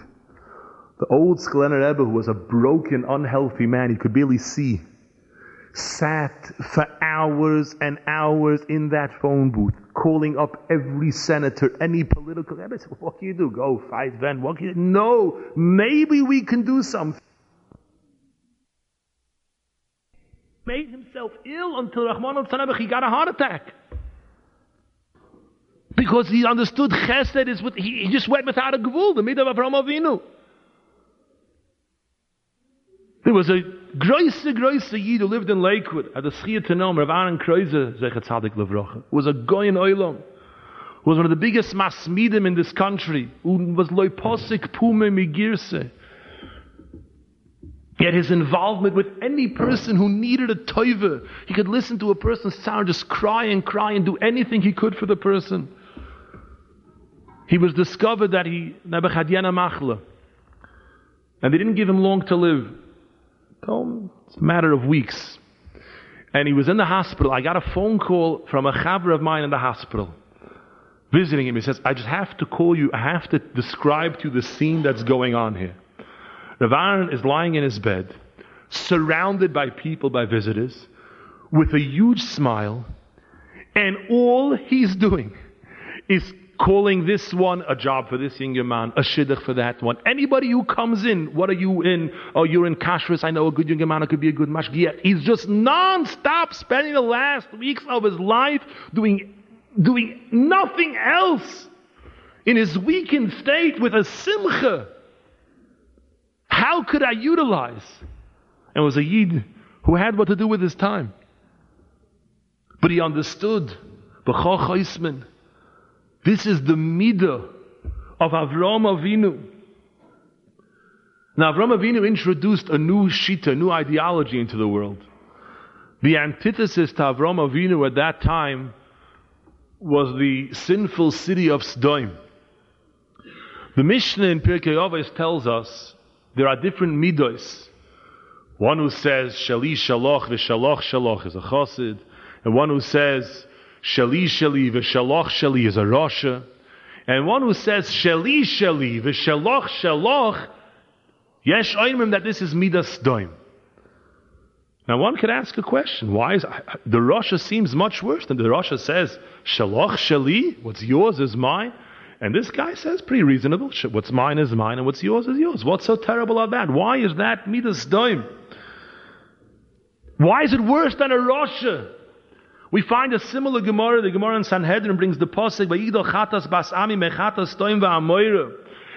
The old Skulener Rebbe, who was a broken, unhealthy man, he could barely see sat for hours and hours in that phone booth, calling up every senator, any political. I said, what can you do? Go fight then. What can you? No, maybe we can do something. Made himself ill until Rahman al he got a heart attack. Because he understood chesed is what he, he just went without a gvul, the middle of Avraham Avinu. There was a groise, groise Yid who lived in Lakewood, at the Schia Tenom, Rav Aaron Kreiser, Zechat Tzadik Levrocha, was a Goyen Oilam, who was one of the biggest masmidim in this country, who was loiposik pume migirse. Yet his involvement with any person who needed a toiva, he could listen to a person's sound, just cry and cry and do anything he could for the person. He was discovered that he, Nebuchadnezzar Machla, and they didn't give him long to live. It's a matter of weeks. And he was in the hospital. I got a phone call from a chaver of mine in the hospital, visiting him. He says, I just have to call you, I have to describe to you the scene that's going on here. Rav Aaron is lying in his bed, surrounded by people, by visitors, with a huge smile, and all he's doing is calling this one a job for this younger man, a shidduch for that one. Anybody who comes in, what are you in? Oh, you're in kashrus. I know a good younger man. It could be a good mashgiach. He's just non-stop spending the last weeks of his life doing, doing nothing else in his weakened state with a simcha. How could I utilize? And was a yid who had what to do with his time. But he understood. B'choch this is the midah of Avram Avinu. Now, Avram Avinu introduced a new shita, a new ideology into the world. The antithesis to Avram Avinu at that time was the sinful city of Sodom. The Mishnah in Pirkei Avos tells us there are different midos. One who says shali shaloch v'shaloch shaloch is a chassid, and one who says Shali Shali v'Shaloch Shali is a Rasha. And one who says Shali Shali v'Shaloch Shaloch, Yesh Oimim that this is Midas Doim. Now one could ask a question. Why is the Rasha seems much worse than the Rasha says Shaloch Shali, what's yours is mine. And this guy says pretty reasonable. What's mine is mine and what's yours is yours. What's so terrible about that? Why is that Midas Doim? Why is it worse than a Rasha? We find a similar Gemara. The Gemara in Sanhedrin brings the posik, "Vayigdol chatas bas ami mechatas toim va'amoira."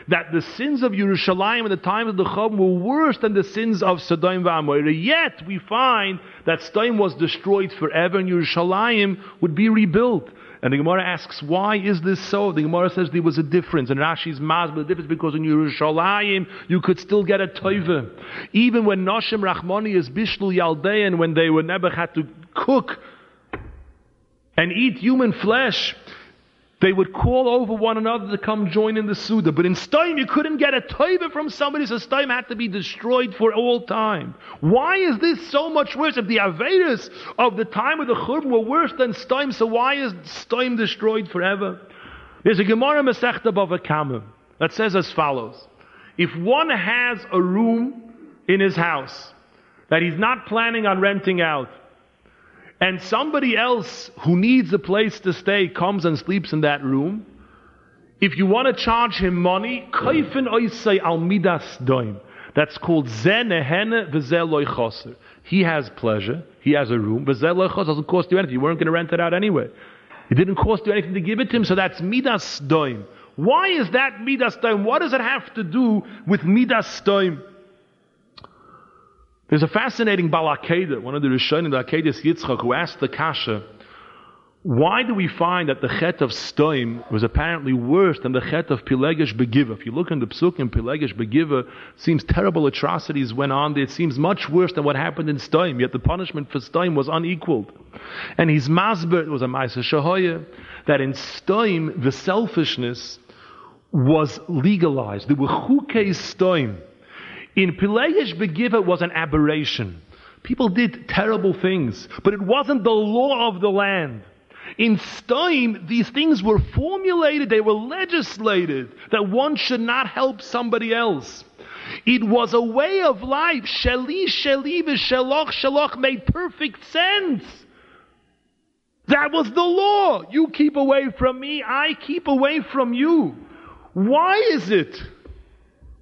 that the sins of Yerushalayim in the time of the Chum were worse than the sins of Sodom and Yet we find that Sodom was destroyed forever and Yerushalayim would be rebuilt. And the Gemara asks, why is this so? The Gemara says there was a difference. And Rashi's but the difference because in Yerushalayim you could still get a toiva. Even when Noshim Rachmani is Bishlu Yaldean, when they were never had to cook and eat human flesh, they would call over one another to come join in the Suda. But in Stein, you couldn't get a taiva from somebody, so Stein had to be destroyed for all time. Why is this so much worse? If the Avedas of the time of the Churban were worse than Stein, so why is Stein destroyed forever? There's a Gemara Masechta Bava Kama that says as follows. If one has a room in his house that he's not planning on renting out, and somebody else who needs a place to stay comes and sleeps in that room, if you want to charge him money, al midas doim. That's called zenehene v'zeloi. He has pleasure. He has a room. V'zeloi doesn't cost you anything. You weren't going to rent it out anyway. It didn't cost you anything to give it to him, so that's midas doim. Why is that midas doim? What does it have to do with midas doim? There's a fascinating Balakeda, one of the Rishonim, the Akedas Yitzchak, who asked the Kasha, why do we find that the Chet of Stoim was apparently worse than the Chet of Pilegesh Begiva? If you look in the Psukim, Pilegesh Begiva seems terrible atrocities went on there. It seems much worse than what happened in Stoim, yet the punishment for Stoim was unequaled. And his Masber was a Maisa Shahoya, that in Stoim, the selfishness was legalized. There were Chukei Stoim. In Pilegesh Begiva was an aberration. People did terrible things, but it wasn't the law of the land. In Stein, these things were formulated, they were legislated, that one should not help somebody else. It was a way of life. Sheli, sheli, v'sheloch, sheloch made perfect sense. That was the law. You keep away from me, I keep away from you. Why is it?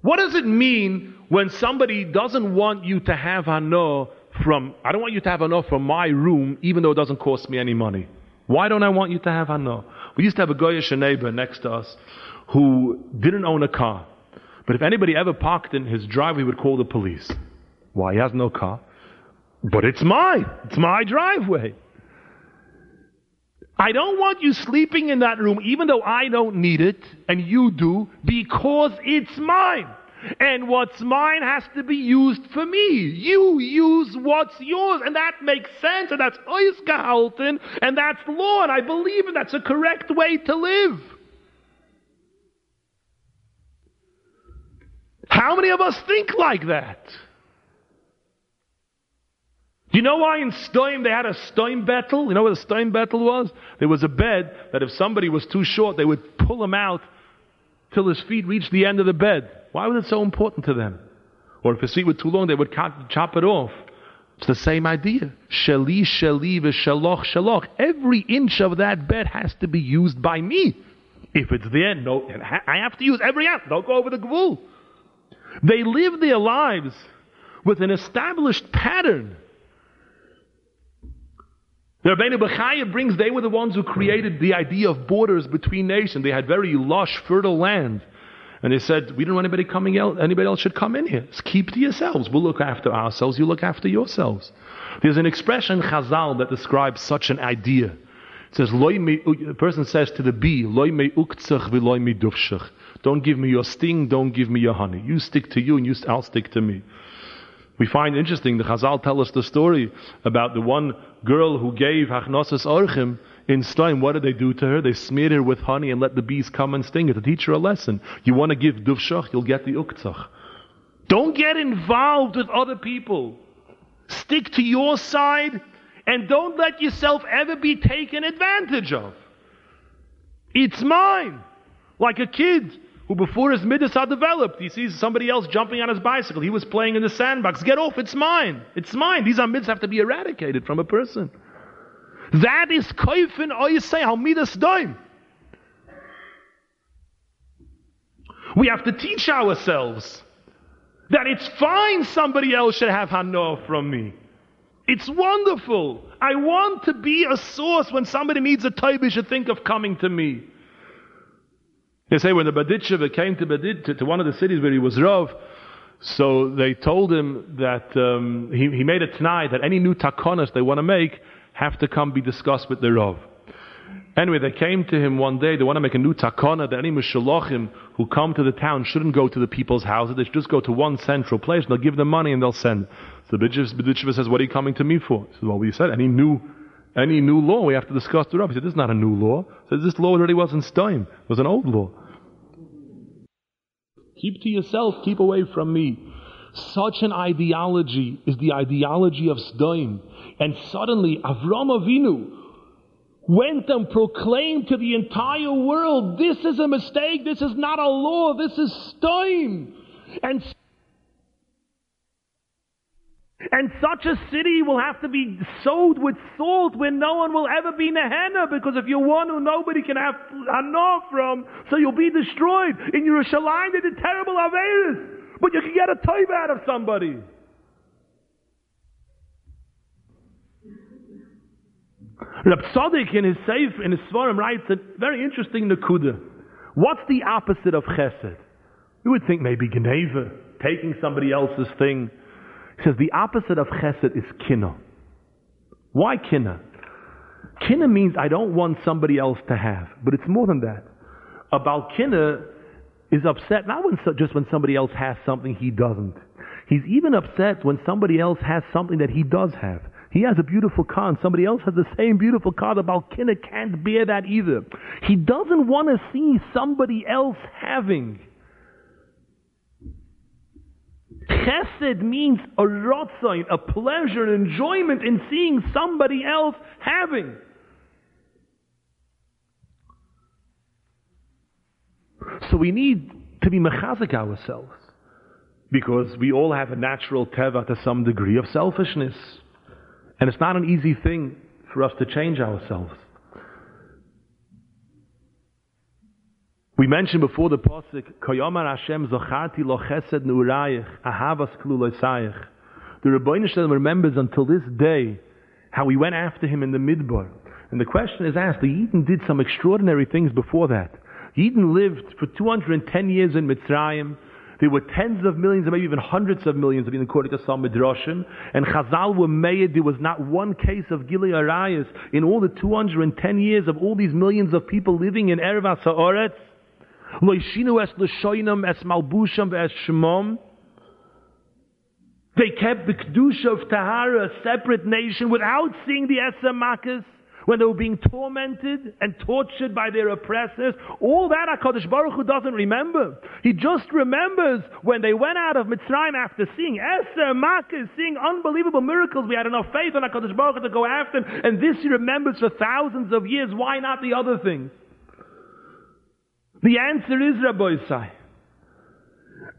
What does it mean when somebody doesn't want you to have hano from, I don't want you to have hano from my room, even though it doesn't cost me any money. Why don't I want you to have hano? We used to have a Goyish neighbor next to us who didn't own a car. But if anybody ever parked in his driveway, he would call the police. Why? He has no car. But it's mine. It's my driveway. I don't want you sleeping in that room, even though I don't need it, and you do, because it's mine. And what's mine has to be used for me. You use what's yours, and that makes sense, and that's Oisgehalten, and that's law, and I believe it. That's a correct way to live. How many of us think like that? Do you know why in Stoim they had a Stoim battle? You know what a Stoim battle was? There was a bed that if somebody was too short, they would pull him out till his feet reached the end of the bed. Why was it so important to them? Or if his feet were too long, they would chop it off. It's the same idea. Shali, shali, v'shaloch, shaloch. Every inch of that bed has to be used by me. If it's there, no, I have to use every ounce. Don't go over the gvul. They live their lives with an established pattern. The Rabbeinu Bechaya brings, they were the ones who created the idea of borders between nations. They had very lush, fertile land. And they said, we don't want anybody coming else, anybody else should come in here. Just keep to yourselves. We'll look after ourselves. You look after yourselves. There's an expression Chazal that describes such an idea. It says, the person says to the bee, Don't give me your sting, don't give me your honey. You stick to you and you, I'll stick to me. We find interesting, the Chazal tell us the story about the one girl who gave Hachnosas Orchim in Stein, what did they do to her? They smeared her with honey and let the bees come and sting her to teach her a lesson. You want to give duvshach, you'll get the uktzach. Don't get involved with other people. Stick to your side and don't let yourself ever be taken advantage of. It's mine. Like a kid who before his midas are developed, he sees somebody else jumping on his bicycle. He was playing in the sandbox. Get off, it's mine. It's mine. These are have to be eradicated from a person. That is koifin oisei halmidas doim. We have to teach ourselves that it's fine somebody else should have hano from me. It's wonderful. I want to be a source when somebody needs a toiv, should think of coming to me. They say when the Baditsheva came to, Badit, to, to, one of the cities where he was Rav, so they told him that um, he, he made a tonight that any new takonas they want to make have to come be discussed with the Rav. Anyway, they came to him one day. They want to make a new takana that any mishalochim who come to the town shouldn't go to the people's houses. They should just go to one central place. And they'll give them money and they'll send. So the Bidishva says, "What are you coming to me for?" He says, "Well, we said any new, any new law we have to discuss the Rav." He said, "This is not a new law." He "This law already was in Stein. It was an old law." Keep to yourself. Keep away from me. Such an ideology is the ideology of Stein. And suddenly, Avram Avinu, went and proclaimed to the entire world, this is a mistake, this is not a law, this is Stein. And and such a city will have to be sowed with salt where no one will ever be Nehenna because if you're one who nobody can have Hana from, so you'll be destroyed. In Yerushalayim they did terrible Averis, but you can get a toiv out of somebody. Rab Tzadok in his Seif, in his Svarim writes a very interesting Nakuda. What's the opposite of Chesed? You would think maybe Geneva, taking somebody else's thing. He says the opposite of Chesed is Kina. Why Kina? Kina means I don't want somebody else to have, but it's more than that. A Balkina is upset not when, just when somebody else has something he doesn't. He's even upset when somebody else has something that he does have. He has a beautiful car and somebody else has the same beautiful car. The Balkina can't bear that either. He doesn't want to see somebody else having. Chesed means a rotzain, a pleasure, an enjoyment in seeing somebody else having. So we need to be mechazik ourselves because we all have a natural teva to some degree of selfishness. And it's not an easy thing for us to change ourselves. We mentioned before the pasuk, "Koyamar Hashem zocharti lo chesed neurayich ahavas kluloisayich." The Rebbeinu Shalom remembers until this day how we went after him in the midbar. And the question is asked: The Yidden did some extraordinary things before that. Yidden lived for 210 years in Mitzrayim. There were tens of millions, or maybe even hundreds of millions, of in according to some midrashim. And Chazal were made. There was not one case of Gilei Arayas in all the 210 years of all these millions of people living in Erev Ha'aretz. They kept the Kedusha of Tahara, a separate nation, without seeing the Esser Makkahs when they were being tormented and tortured by their oppressors. All that HaKadosh Baruch Hu doesn't remember. He just remembers when they went out of Mitzrayim after seeing Esther, Makkah, seeing unbelievable miracles. We had enough faith on HaKadosh Baruch Hu to go after him. And this he remembers for thousands of years. Why not the other things? The answer is, Rabbi.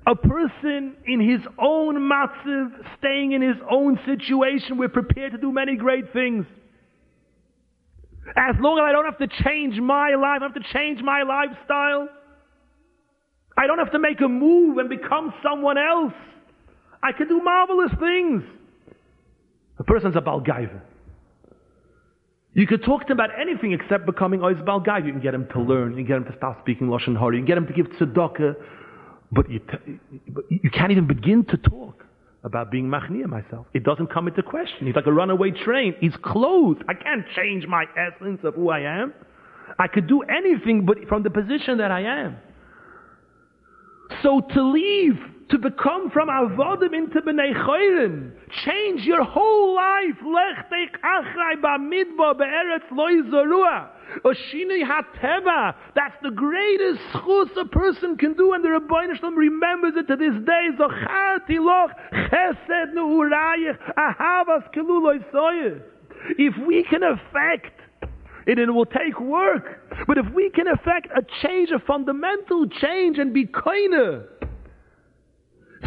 A person in his own matziv, staying in his own situation, we're prepared to do many great things. As long as I don't have to change my life, I have to change my lifestyle. I don't have to make a move and become someone else. I can do marvelous things. A person's a balgaiva. You could talk to him about anything except becoming oh, a balgaiva. You can get him to learn. You can get him to stop speaking lashon hara. You can get him to give tzedakah, but you, t- you can't even begin to talk about being machnia myself. It doesn't come into question. He's like a runaway train. He's closed. I can't change my essence of who I am. I could do anything but from the position that I am. So to leave, to become from avodim into b'nei chayrim, change your whole life. Lech teich be'eretz loy. Oshini Hateva. That's the greatest schus a person can do, and the Rabbi Shalom remembers it to this day. Zocharti loch chesed nu'urayich ahavas keluloy If we can affect it, it will take work. But if we can affect a change, a fundamental change, and be kinder,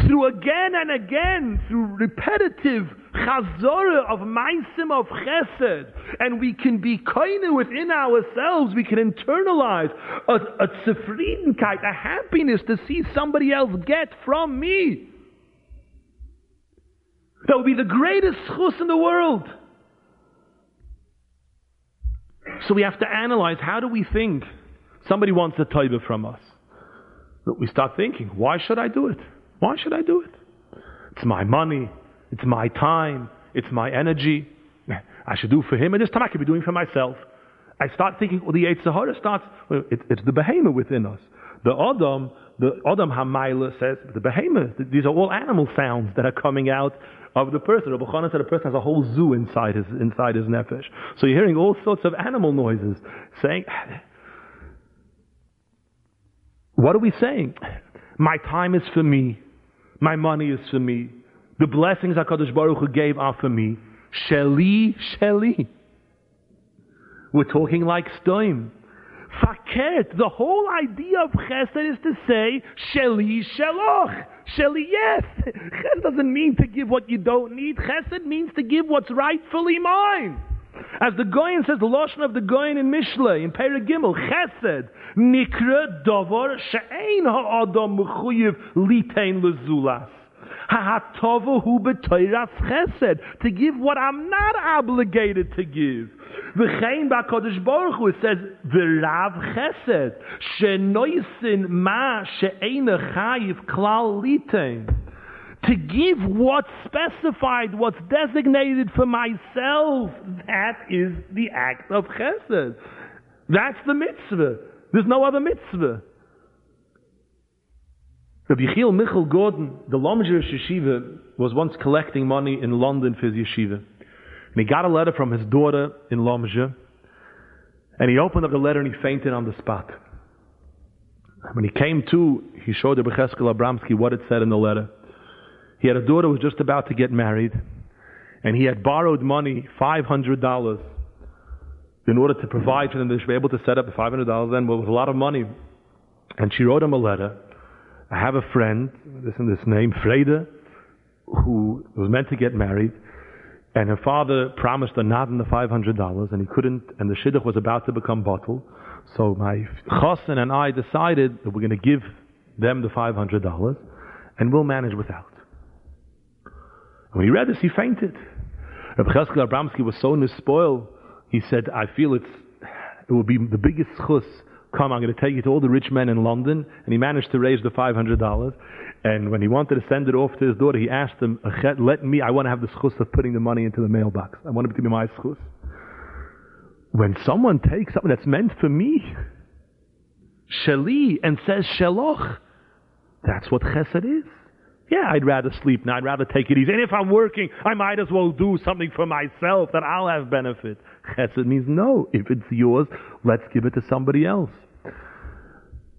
through again and again, through repetitive chazorah of maisim of chesed, and we can be kind within ourselves, we can internalize a, a a happiness to see somebody else get from me. That would be the greatest chus in the world. So we have to analyze how do we think somebody wants a taiba from us. we start thinking, why should I do it? Why should I do it? It's my money. It's my time. It's my energy. I should do for him, and this time I could be doing for myself. I start thinking, well, the Sahara starts, well, it, it's the behemoth within us. The Adam, the Adam Hamaila says, the behemoth, these are all animal sounds that are coming out of the person. Rabbi Chanan said a person has a whole zoo inside his, inside his nefesh. So you're hearing all sorts of animal noises saying, what are we saying? My time is for me. My money is for me. The blessings HaKadosh Baruch Hu gave are for me. Sheli, Sheli. We're talking like Stoim. Fakert, the whole idea of chesed is to say, Sheli, Sheloch. Sheli, yes. Chesed doesn't mean to give what you don't need. Chesed means to give what's rightfully mine. As the Goyen says, the Lashon of the Goyen in Mishle, in Perek Gimel, Chesed, Nikra Dovar, She'ein Ha'adam Mechuyev Litein Lezulas. To give what I'm not obligated to give. V'chein ba'kodesh baruch hu, it says, v'rav chesed. She'noisin ma she'ena chayiv klal litein to give what's specified, what's designated for myself, that is the act of chesed. That's the mitzvah. There's no other mitzvah. Rabbi Yechiel Michal Gordon, the Lomger Yeshiva, was once collecting money in London for his yeshiva. And he got a letter from his daughter in Lomger, and he opened up the letter and he fainted on the spot. When he came to, he showed Rabbi Cheskel Abramsky what it said in the letter. He had a daughter who was just about to get married, and he had borrowed money, $500, in order to provide for them. They should be able to set up the $500 then, well, it was a lot of money. And she wrote him a letter. I have a friend, this and this name, Freda, who was meant to get married, and her father promised her not in the $500, and he couldn't, and the shidduch was about to become bottled. So my chosin and I decided that we're going to give them the $500, and we'll manage without. When he read this, he fainted. Rabbi Cheskel Abramsky was so spoiled. He said, I feel it's, it will be the biggest chus. Come, I'm going to take you to all the rich men in London. And he managed to raise the $500. And when he wanted to send it off to his daughter, he asked him, let me, I want to have the schus of putting the money into the mailbox. I want it to be my schus. When someone takes something that's meant for me, shali, and says sheloch, that's what chesed is. Yeah, I'd rather sleep now. I'd rather take it easy. And if I'm working, I might as well do something for myself that I'll have benefit. Chesed means no. If it's yours, let's give it to somebody else.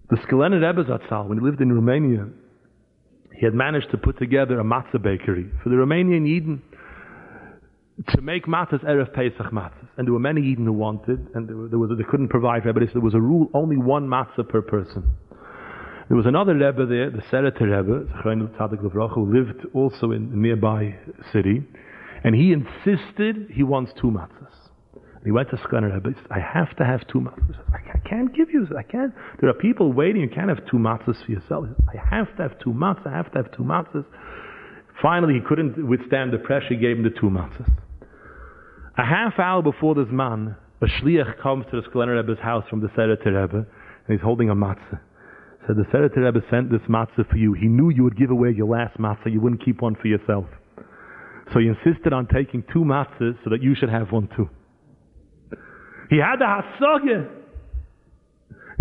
The Skulener Rebbe Zatzal, when he lived in Romania, he had managed to put together a matzah bakery for the Romanian Yidden to make matzahs Erev Pesach matzahs. And there were many Yidden who wanted, and there, there was, they couldn't provide everybody, so there was a rule, only one matzah per person. There was another Rebbe there, the Sereter Rebbe, who lived also in a nearby city, and he insisted he wants two matzahs. He went to Rebbe. Said, I have to have two matzahs. I can't give you. I can't. There are people waiting. You can't have two matzahs for yourself. I have to have two matzahs. I have to have two matzahs. Finally, he couldn't withstand the pressure. He gave him the two matzahs. A half hour before this man, a shliach comes to the Skulener Rebbe's house from the Sereter Rebbe, and he's holding a matzah said the Sereter Rebbe sent this matzah for you. He knew you would give away your last matzah. You wouldn't keep one for yourself. So he insisted on taking two matzahs so that you should have one too. He had the hasoge.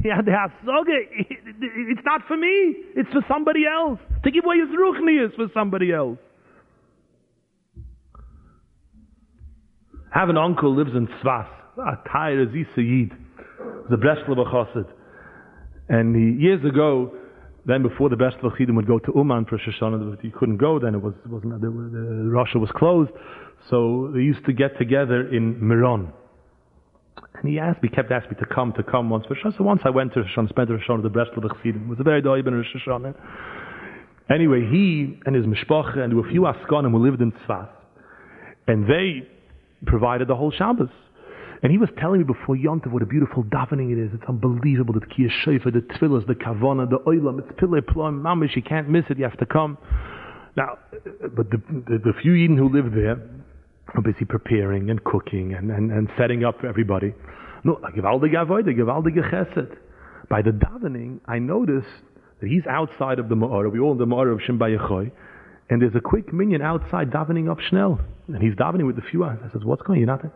He had the hasoge. It's not for me. It's for somebody else. To give away his ruchni is for somebody else. I have an uncle lives in Tzfas. A Tair Yid. The Breslov Chassid. And he, years ago, then before the best of Chassidim would go to Uman for Shoshana, but he couldn't go then, it was, wasn't, the, the, Russia was closed. So they used to get together in Miron. And he asked me, kept asking me to come, to come once. So once I went to Shoshana, spent Shoshana, the Breslov Chassidim. It was a very doiben Rosh Hashanah. Anyway, he and his mishpacha and a few Askanim who lived in Tzfas. And they provided the whole Shabbos. And he was telling me before Yontav what a beautiful davening it is. It's unbelievable. The Kiyah Shofar, the Tfilas, the Kavana, the Oilam. It's Pile Plum, Mamish. You can't miss it. You have to come. Now, but the, the, the few Eden who live there are busy preparing and cooking and, and, and setting up for everybody. No. By the davening, I noticed that he's outside of the Ma'ara. We all in the Ma'ara of Shem Bayechoy. And there's a quick minion outside davening up Schnell. And he's davening with the few eyes. I says, what's going on? You're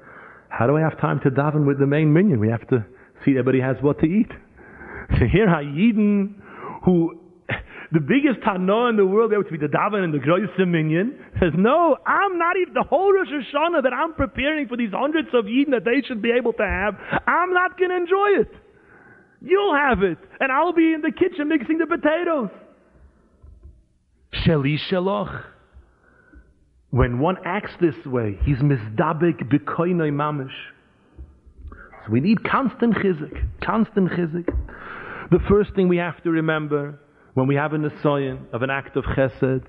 How do I have time to daven with the main minion? We have to see everybody has what to eat. So here Hayidin, who the biggest Tana in the world, there to be the Daven and the Groise minion, says, no, I'm not even, the whole Rosh Hashanah that I'm preparing for these hundreds of Yidden that they should be able to have, I'm not going to enjoy it. You'll have it, and I'll be in the kitchen mixing the potatoes. Sheli Sheloch. When one acts this way, he's misdabek b'koinoi mamish. So we need constant chizik, constant chizik. The first thing we have to remember when we have an assignment of an act of chesed,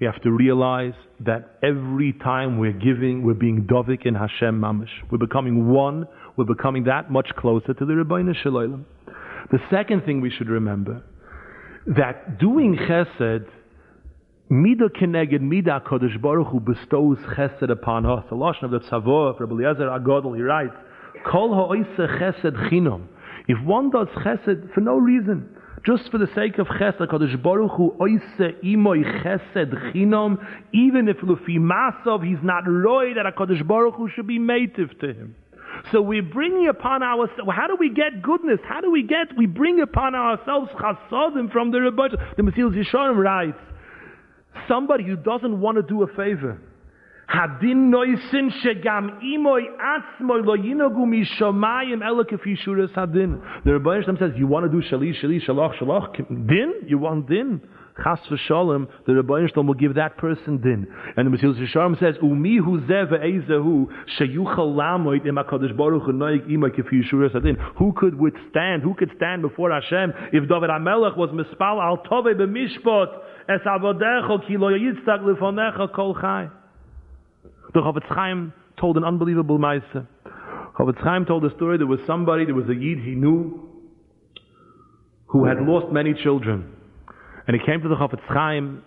we have to realize that every time we're giving, we're being dovik in Hashem mamish. We're becoming one. We're becoming that much closer to the Rebbeinu Shalom. The second thing we should remember that doing chesed Mida keneged mida Kodesh Baruch Hu bestows chesed upon us. The lashon of the Tzavor, Rabbi Eliezer Agadol, he writes, Kol ha'oise chesed chinom. If one does chesed for no reason, just for the sake of chesed, Kodesh Baruch Hu oise imoy chesed chinom, even if lufi masov, he's not roy that a Kodesh Baruch Hu should be mative to him. So we bring upon ourselves, how do we get goodness? How do we get, we bring upon ourselves chasadim from the Rebbe. The Mesilas Yesharim writes, somebody who doesn't want to do a favor. Hadin noisin shegam imoy atzmoy lo yinogu mishamayim ela kefi hadin. The Rebbe says, you want to do shali, shali, shalach, shalach, din? You want din? Chas v'shalom, the Rebbeinu Shalom will give that person din. And the Mesilas Yesharim says, Umi hu zeh ve'ezehu sheyuchal lamoid im HaKadosh Baruch Hu noig ima kefi yishuras adin. Who could withstand, who could stand before Hashem if David HaMelech was mispal al tove b'mishpot es avodecho ki lo yitztag lefonecha kol chai. The Chofetz Chaim told an unbelievable ma'aseh. Chofetz Chaim told a story, there was somebody, there was a Yid he knew, who had lost many children. And he came to the Chofetz Chaim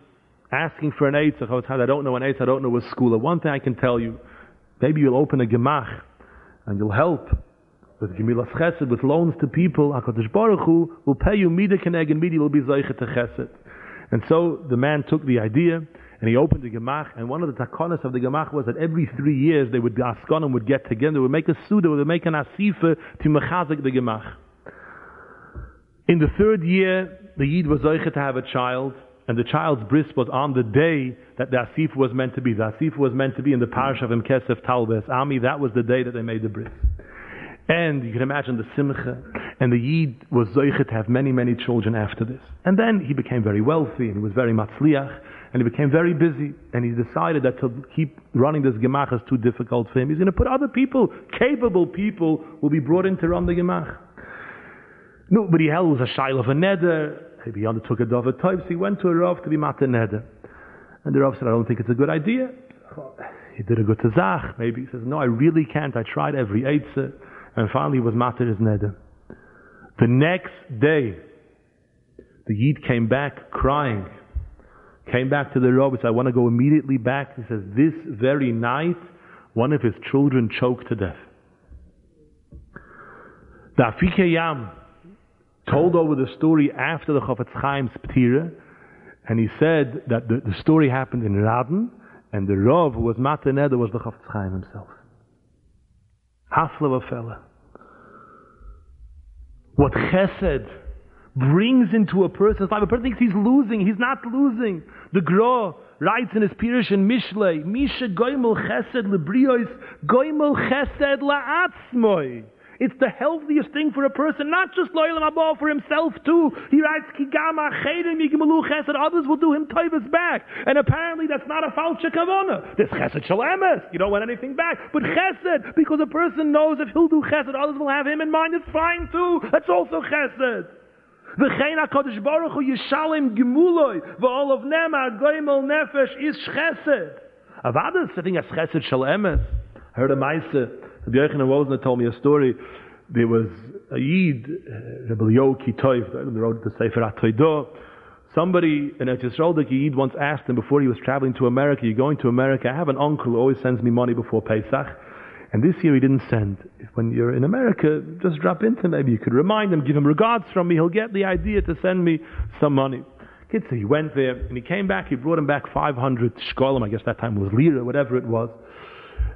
asking for an Eitz. The Chofetz Chaim, I don't know an Eitz, I don't know a school. One thing I can tell you, maybe you'll open a Gemach and you'll help with Gemilas Chesed, with loans to people. HaKadosh Baruch Hu will pay you Mida Keneg and Midi will be Zeiche to Chesed. And so the man took the idea and he opened the Gemach, and one of the takonas of the Gemach was that every three years they would, Askonim would get together, they would make a Suda, they would make an Asifa to Mechazik the Gemach. In the third year, the Yid was Zeicha to have a child, and the child's bris was on the day that the Asif was meant to be. The Asif was meant to be in the parish of Imkesef Talbes. Ami, that was the day that they made the bris. And you can imagine the simcha. And the Yid was Zeicha to have many, many children after this. And then he became very wealthy, and he was very matzliach, and he became very busy. And he decided that to keep running this Gemach is too difficult for him. He's going to put other people, capable people, will be brought in to run the Gemach. Nobody else was a shail of a neder. He undertook a dover type, so he went to a Rav to be mata neder. And the Rav said, I don't think it's a good idea. He did a good tazach. Maybe he says, no, I really can't. I tried every eitzah. And finally he was matter his neder. The next day, the Yid came back crying. Came back to the. He said, I want to go immediately back. He says, this very night, one of his children choked to death. The Afike Yam, told over the story after the Chofetz Chaim's Ptira, and he said that the, the story happened in Radin, and the Rav who was Mataneda was the Chofetz Chaim himself. Hasla fella. What chesed brings into a person's life, a person thinks he's losing, he's not losing. The Gra writes in his Pirish in Mishlei, Misha goimel chesed lebrios, goimel chesed la'atzmoi. It's the healthiest thing for a person, not just loyal above for himself too. He writes, Kigama chesed, others will do him taivas back. And apparently that's not a falsha kavana. There's chesed shalemes. You don't want anything back. But chesed, because a person knows if he'll do chesed, others will have him in mind, it's fine too. That's also chesed. V'chein HaKadosh Baruch Hu Yishalim Gemuloi of Nema Goimel Nefesh Is Chesed Avadas, I think that's Chesed Shal Emes. Heard a Maisa Rabbi Yochanan Wosner told me a story. There was a Yid, uh, Rabbi Yo Kitoiv, the road to Sefer HaToidah. Somebody in Eretz Yisrael, the Yid once asked him before he was traveling to America, you're going to America, I have an uncle who always sends me money before Pesach. And this year he didn't send. When you're in America, just drop into. Maybe you could remind him, give him regards from me. He'll get the idea to send me some money. Kids, so he went there and he came back. He brought him back 500 shkolim. I guess that time was lira, whatever it was.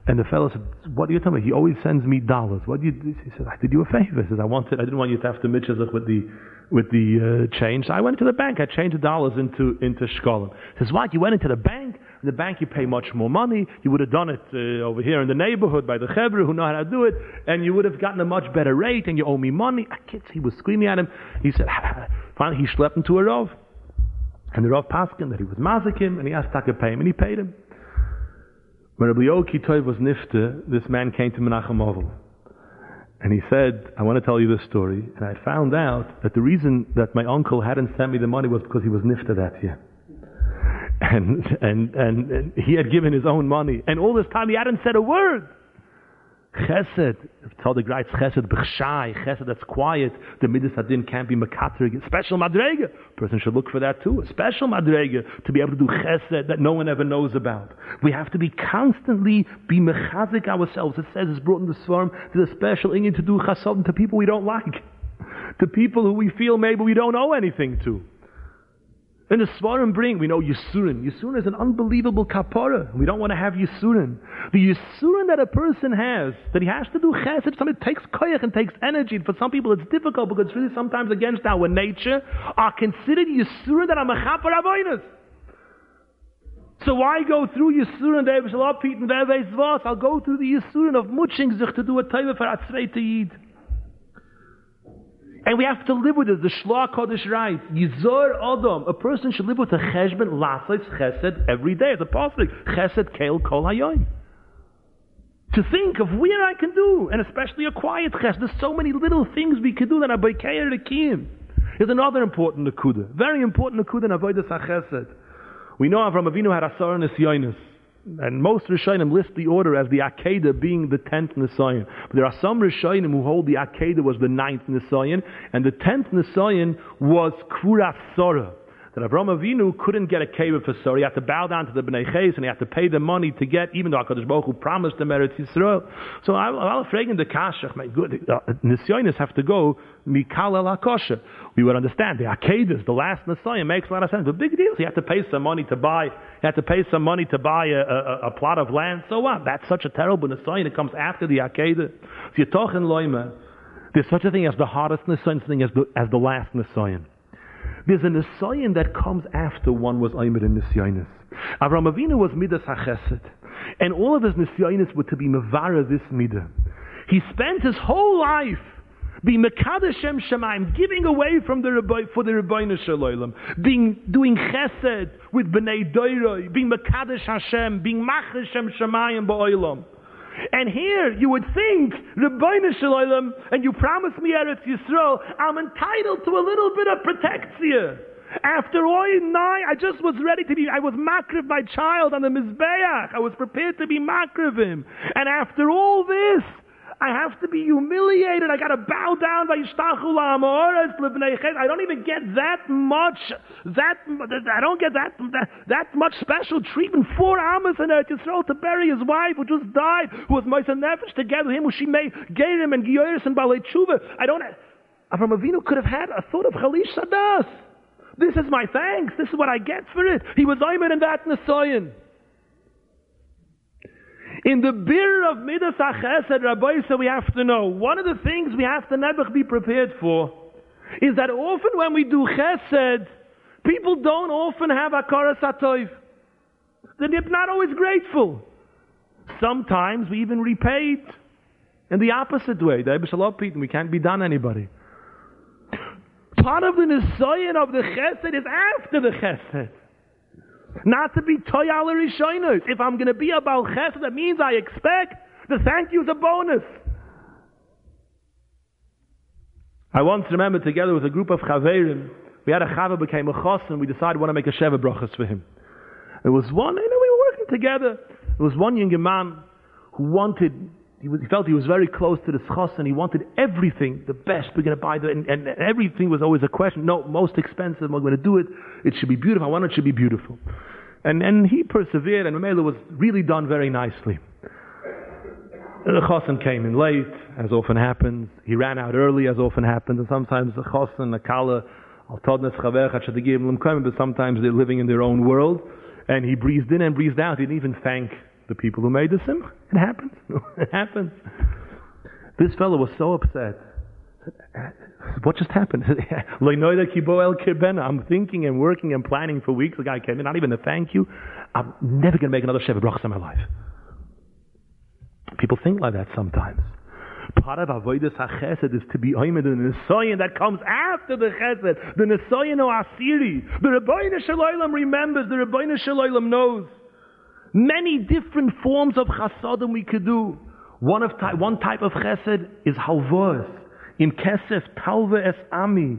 And the fellow said, "What are you talking about? He always sends me dollars. What do you?" Do? He said, "I did you a favor." He said, "I wanted. I didn't want you to have to mitchazach with the with the uh, change. So I went to the bank. I changed the dollars into into shkolim." He says, "What? You went into the bank? In the bank, you pay much more money. You would have done it uh, over here in the neighborhood by the chevra who know how to do it, and you would have gotten a much better rate. And you owe me money." Ah, kids, he was screaming at him. He said, "Finally, he schlepped him to a rov." And the Rav Paskin that he was mazikim, and he asked Taka pay him, and he paid him. When Rabbi Yoki Tov was nifta, this man came to Menachem Ovel. And he said, I want to tell you this story. And I found out that the reason that my uncle hadn't sent me the money was because he was nifta that year. And, and, and, and he had given his own money. And all this time he hadn't said a word. Chesed, the writes Chesed b'chshai, Chesed that's quiet. The midas hadin can't be mekatrig. Special madrega. Person should look for that too. A special madrega to be able to do Chesed that no one ever knows about. We have to be constantly be mechazik ourselves. It says it's brought in the Svarm. There's a special ingin to do chasad to people we don't like, to people who we feel maybe we don't owe anything to. And the Svarim bring, we know Yisurin. Yisurin is an unbelievable kapara. We don't want to have Yisurin. The Yisurin that a person has, that he has to do chesed, something takes koyach and takes energy. For some people it's difficult because it's really sometimes against our nature, are considered Yisurin that are mechaper avoinus. So why go through Yisurin, I'll go through the Yisurin of Mutching sich to do a taiva for Atzvei to Yid. And we have to live with it. The Shloah Kodesh writes, Yizor Adam, a person should live with a cheshbon lasais chesed every day. It's a pasuk, chesed keil kol hayoim. To think of where I can do, and especially a quiet chesed. There's so many little things we can do that are beikeir kiyim. Here's another important nakuda. Very important nakuda in avodas chesed. We know Avram Avinu had asar nisyonis. And most Rishonim list the order as the Akedah being the tenth Nisayan. But there are some Rishonim who hold the Akedah was the ninth Nisayan, and the tenth Nisayan was Kuras Sorah that Avram Avinu couldn't get a cave for Sorah. He had to bow down to the Bnei Ches and he had to pay the money to get, even though HaKadosh Baruch Hu promised him Eretz Yisrael. So I'll fragen the Kashach, my good, uh, Nisyonis have to go Mikal el HaKosher. We would understand the Akedas, the last Messiah, makes a lot of sense. But big deal. He had to pay some money to buy, he had to pay some money to buy a, a, a plot of land. So what? That's such a terrible Messiah. It comes after the Akedah. So you're talking Loima. There's such a thing as the hardest Messiah, as the, as the last Messiah. There's an Nisayan that comes after one was Aymer in Nisyanis. Avram Avinu was Midas HaChesed. And all of his Nisyanis were to be Mavara this Midah. He spent his whole life being Mekadeshem Shemaim, giving away from the Rabbi, for the Rabbeinu Shalom, being doing Chesed with Bnei Doiroi, being Mekadesh Hashem, being Macheshem Shemayim Ba'olam. And here you would think, Rabbeinu Shalom, and you promised me Eretz Yisrael, I'm entitled to a little bit of protection. After all nine, I just was ready to be, I was makriv my child on the Mizbeach. I was prepared to be makriv him. And after all this, I have to be humiliated. I got to bow down by I don't even get that much, that, I don't get that, that, that much special treatment. Four Amos in Eretz Yisrael to bury his wife who just died, who was Moisa Nefesh together with him, who she made, gave him and Giyoris and Balei Tshuva. I don't, Avram Avinu could have had a thought of Chalish Sadas. This is my thanks. This is what I get for it. He was Ayman in that Nisayan. In the beer of Midas HaChesed, Rabbi said we have to know, one of the things we have to never be prepared for is that often when we do Chesed, people don't often have Akara Satoiv. They're not always grateful. Sometimes we even repay it in the opposite way. The Ebesh we can't be done anybody. Part of the Nisayan of the Chesed is after the Chesed. Not to be toyal rishonos. If I'm going to be a bal chesed, that means I expect the thank you is a bonus. I once remember together with a group of chaverim, we had a chaver became a chos, and we decided we want to make a sheva brachas for him. There was one, you know, we were working together. There was one young man who wanted, he, was, he felt he was very close to the chos, and he wanted everything, the best. We're going to buy the, and, and everything was always a question. No, most expensive. I'm going to do it. It should be beautiful. I want it should be beautiful. And, and he persevered, and Mamela was really done very nicely. The chassan came in late, as often happens. He ran out early, as often happens. And sometimes the chassan, the kala, but sometimes they're living in their own world. And he breathed in and breathed out. He didn't even thank the people who made the simcha. It happens. it happens. This fellow was so upset. What just happened? I'm thinking and working and planning for weeks. The guy came in, not even a thank you. I'm never going to make another Sheva Brachas in my life. People think like that sometimes. Part of Avodah HaChesed is to be oimed the Nisayan that comes after the Chesed. The Nisayan o Asiri. The Rebbeinu Shalom remembers. The Rebbeinu Shalom knows. Many different forms of chasadim we could do. One, of one type of chesed is halvos. In kesef talva es ami.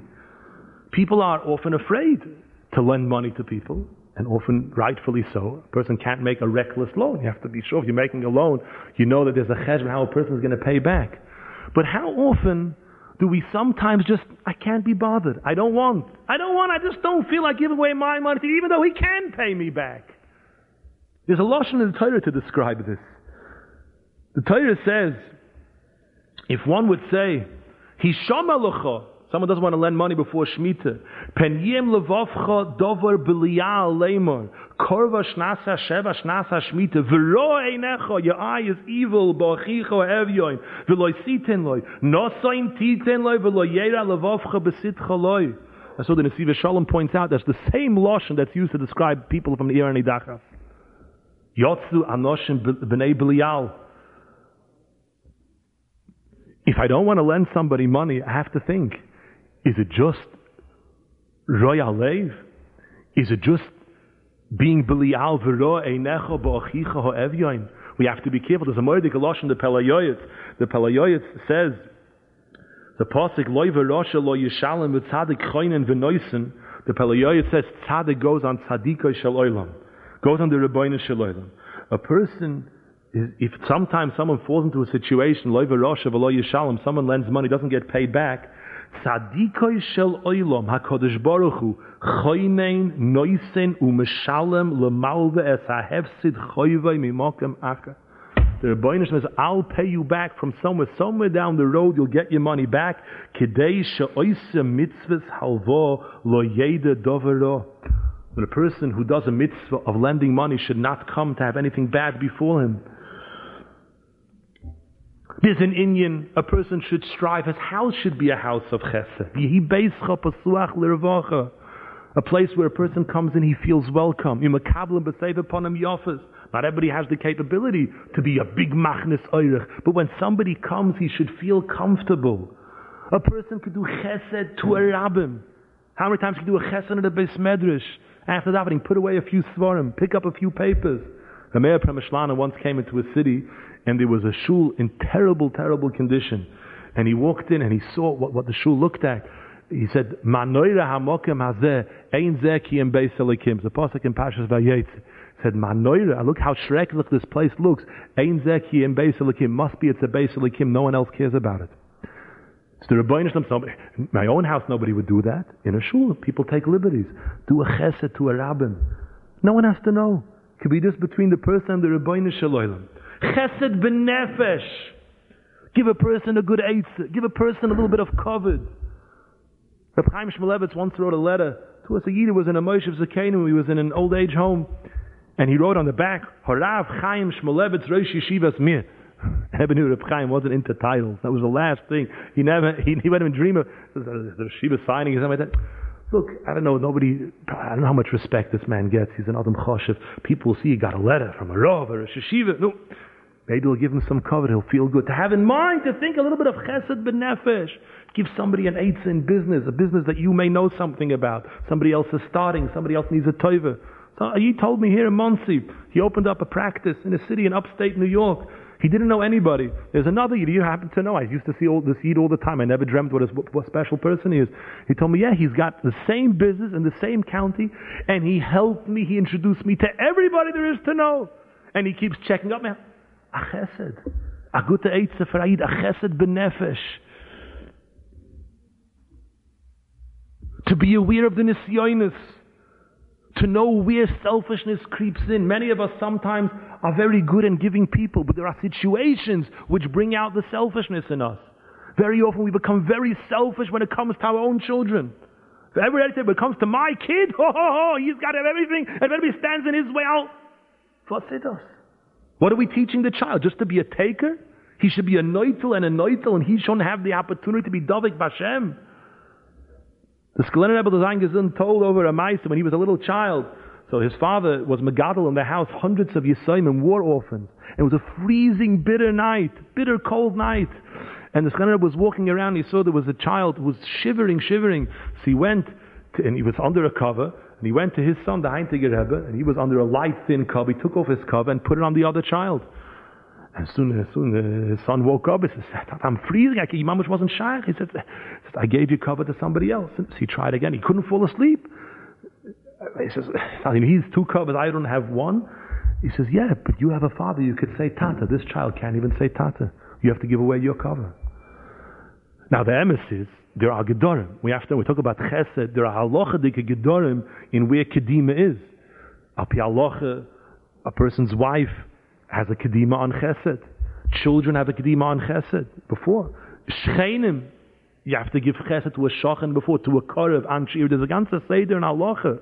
People are often afraid to lend money to people, and often rightfully so. A person can't make a reckless loan. You have to be sure if you're making a loan, you know that there's a cheshbon how a person is going to pay back. But how often do we sometimes just, I can't be bothered. I don't want. I don't want. I just don't feel like giving away my money, even though he can pay me back. There's a lashon in the Torah to describe this. The Torah says, if one would say, Hisham someone doesn't want to lend money before Shemitah, Pen yem levavcha dover b'liyal lemor, korva shnasa sheva shnasa Shemitah, v'ro einecha, your eye is evil, ba'achicha evyoin, v'loi sitin loi, nosoin titin loi, v'loi yera levavcha b'sitcha loi. That's what the Nesiva Shalom points out. That's the same lashon that's used to describe people from the Ir HaNidachas. Yotzu anoshim b'nei b'liyal. If I don't want to lend somebody money, I have to think, is it just royal lev? Is it just being b'liyal v'ro einecha ba'achicha ha'evyoin? We have to be careful. There's a Moedik Alosh in the Pele Yoetz. The Pele Yoetz says, the Pasik loy v'rosha lo yishalim v'tzadik choinen v'noisen. The Pele Yoetz says, tzadik goes on tzadikoi shel oilam goes on the Rabbeinu. A person, if sometimes someone falls into a situation, loiva rosha v'lo yishalom, someone lends money, doesn't get paid back, tzadikoi shel oilom, HaKadosh Baruch Hu, choynein noisen u'meshalem lemalve es ha'hefsid choyvei mimokem aka. The Rebbeinu says, I'll pay you back from somewhere. Somewhere down the road, you'll get your money back. Kidei she'oise mitzvahs halvo lo yeda. But a person who does a mitzvah of lending money should not come to have anything bad befall him. There's an Indian, a person should strive, his house should be a house of chesed. A place where a person comes and he feels welcome. Not everybody has the capability to be a big machnis oirich, but when somebody comes, he should feel comfortable. A person could do chesed to a rabbin. How many times can you do a chesed at a base medrash? After davening, put away a few svarim, pick up a few papers. The Meir Premishlaner once came into a city and there was a shul in terrible, terrible condition. And he walked in and he saw what, what the shul looked at. He said, Manoira hamokim hazeh, ein zeh ki em beis elikim. The pasuk in Pashas Vayetz said, Manoira, look how schrecklich this place looks. Ein zeh ki em beis elikim. Must be it's a beis elikim. No one else cares about it. It's the Rebbeinu Shalom. In my own house, nobody would do that. In a shul, people take liberties. Do a chesed to a rabbin. No one has to know. It could be just between the person and the Rebbeinu Shalom. Chesed b'nefesh. Give a person a good eitzah. Give a person a little bit of covered. Reb Chaim Shmulevitz once wrote a letter to us. A Yiddi was in a moshav zekeinim. He was in an old age home. And he wrote on the back, Harav Chaim Shmulevitz Rosh Yeshivas Mir. Eben Reb wasn't into titles. That was the last thing. He never, he, he wouldn't even dream of the Shiva signing or something like that. Look, I don't know, nobody, I don't know how much respect this man gets. He's an Adam Choshev. People will see he got a letter from a Rav or a Sheshiva. No. Maybe he'll give him some cover. He'll feel good. To have in mind, to think a little bit of chesed benefesh. Give somebody an eitzah in business, a business that you may know something about. Somebody else is starting. Somebody else needs a toiva. So he told me here in Monsey, he opened up a practice in a city in upstate New York. He didn't know anybody. There's another Yid you happen to know. I used to see all this Yid all the time. I never dreamt what a, what special person he is. He told me, yeah, he's got the same business in the same county, and he helped me. He introduced me to everybody there is to know. And he keeps checking up, man. A chesed. A gute eitze for Aid. A chesed benefesh. To be aware of the nisyonis to know where selfishness creeps in. Many of us sometimes are very good in giving people, but there are situations which bring out the selfishness in us. Very often we become very selfish when it comes to our own children. So every day when it comes to my kid, oh, he's got everything, and everybody stands in his way out. us? What are we teaching the child? Just to be a taker? He should be a noitel and a noitel, and he shouldn't have the opportunity to be Davik Bashem. The Skulener Rebbe Zangazun told over a mice when he was a little child. So his father was Megadol in the house, hundreds of Yisayim war orphans. It was a freezing, bitter night, bitter, cold night. And the Skulener was walking around, he saw there was a child who was shivering, shivering. So he went, to, and he was under a cover, and he went to his son, the Heintiger Rebbe, and he was under a light, thin cover. He took off his cover and put it on the other child. And soon, as soon uh, his son woke up, he said, I'm freezing. I, mamash wasn't shy. He said, I gave you cover to somebody else. So he tried again. He couldn't fall asleep. Uh, he says, he's two covers. I don't have one. He says, yeah, but you have a father. You could say Tata. This child can't even say Tata. You have to give away your cover. Now the emissaries, there are gedorim. We have to, we talk about chesed, there are halachadike gedorim in where kedima is. Api halacha, a person's wife has a kedima on chesed. Children have a kedima on chesed before. Shchenim, you have to give chesed to a shochan before, to a korev, anshir. There's a ganze seder in halacha.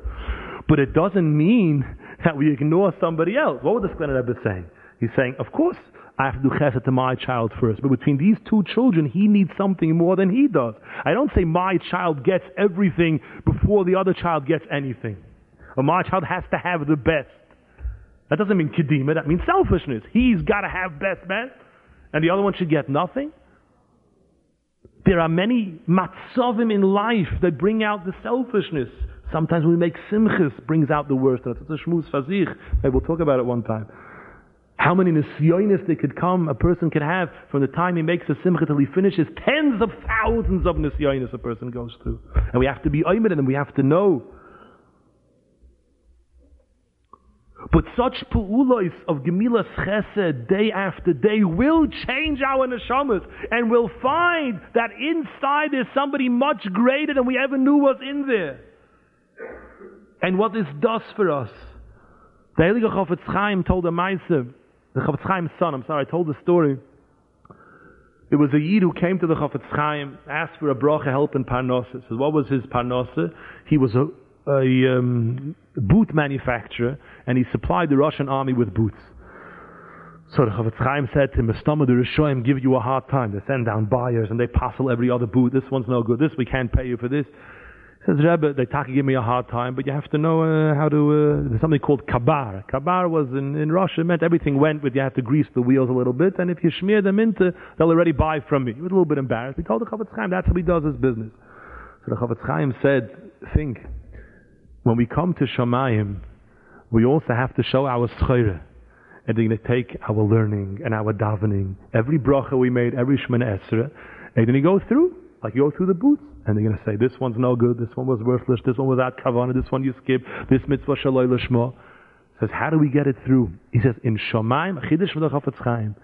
But it doesn't mean that we ignore somebody else. What was the Skulener Rebbe saying? He's saying, of course, I have to do chesed to my child first. But between these two children, he needs something more than he does. I don't say my child gets everything before the other child gets anything. Or my child has to have the best. That doesn't mean kedima, that means selfishness. He's got to have best man, and the other one should get nothing. There are many matzovim in life that bring out the selfishness. Sometimes we make simchas brings out the worst. It's a shmuz fazich. Maybe we'll talk about it one time. How many nisyonis there could come, a person could have from the time he makes a simcha till he finishes. Tens of thousands of nisyonis a person goes through. And we have to be oimed and we have to know But such pu'ulois of Gemilas Chesed day after day will change our neshamas and we'll find that inside there's somebody much greater than we ever knew was in there. And what this does for us. The Heilige Chofetz Chaim told a Meise, the Chofetz Chaim's son, I'm sorry, I told the story. It was a Yid who came to the Chofetz Chaim, asked for a bracha help in Parnasa. So what was his Parnasa? He was a, a um, boot manufacturer, and he supplied the Russian army with boots. So the Chofetz Chaim said to him, the Rishoyim give you a hard time. They send down buyers and they passel every other boot. This one's no good. This, we can't pay you for this. He says, Rebbe, they talk give me a hard time, but you have to know uh, how to, uh, there's something called kabar. Kabar was in, in Russia, it meant everything went with, you have to grease the wheels a little bit, and if you smear them into, they'll already buy from me. He was a little bit embarrassed. He told the Chofetz Chaim, that's how he does his business. So the Chofetz Chaim said, think, when we come to Shamayim, we also have to show our schayre. And they're going to take our learning and our davening, every bracha we made, every Shemana Esra, and then you go through, like you go through the boots, and they're going to say, this one's no good, this one was worthless, this one without kavanah, this one you skip, this mitzvah shaloi l'shmo. Says, how do we get it through? He says, in Shemaim, Chidish Chofetz Chaim,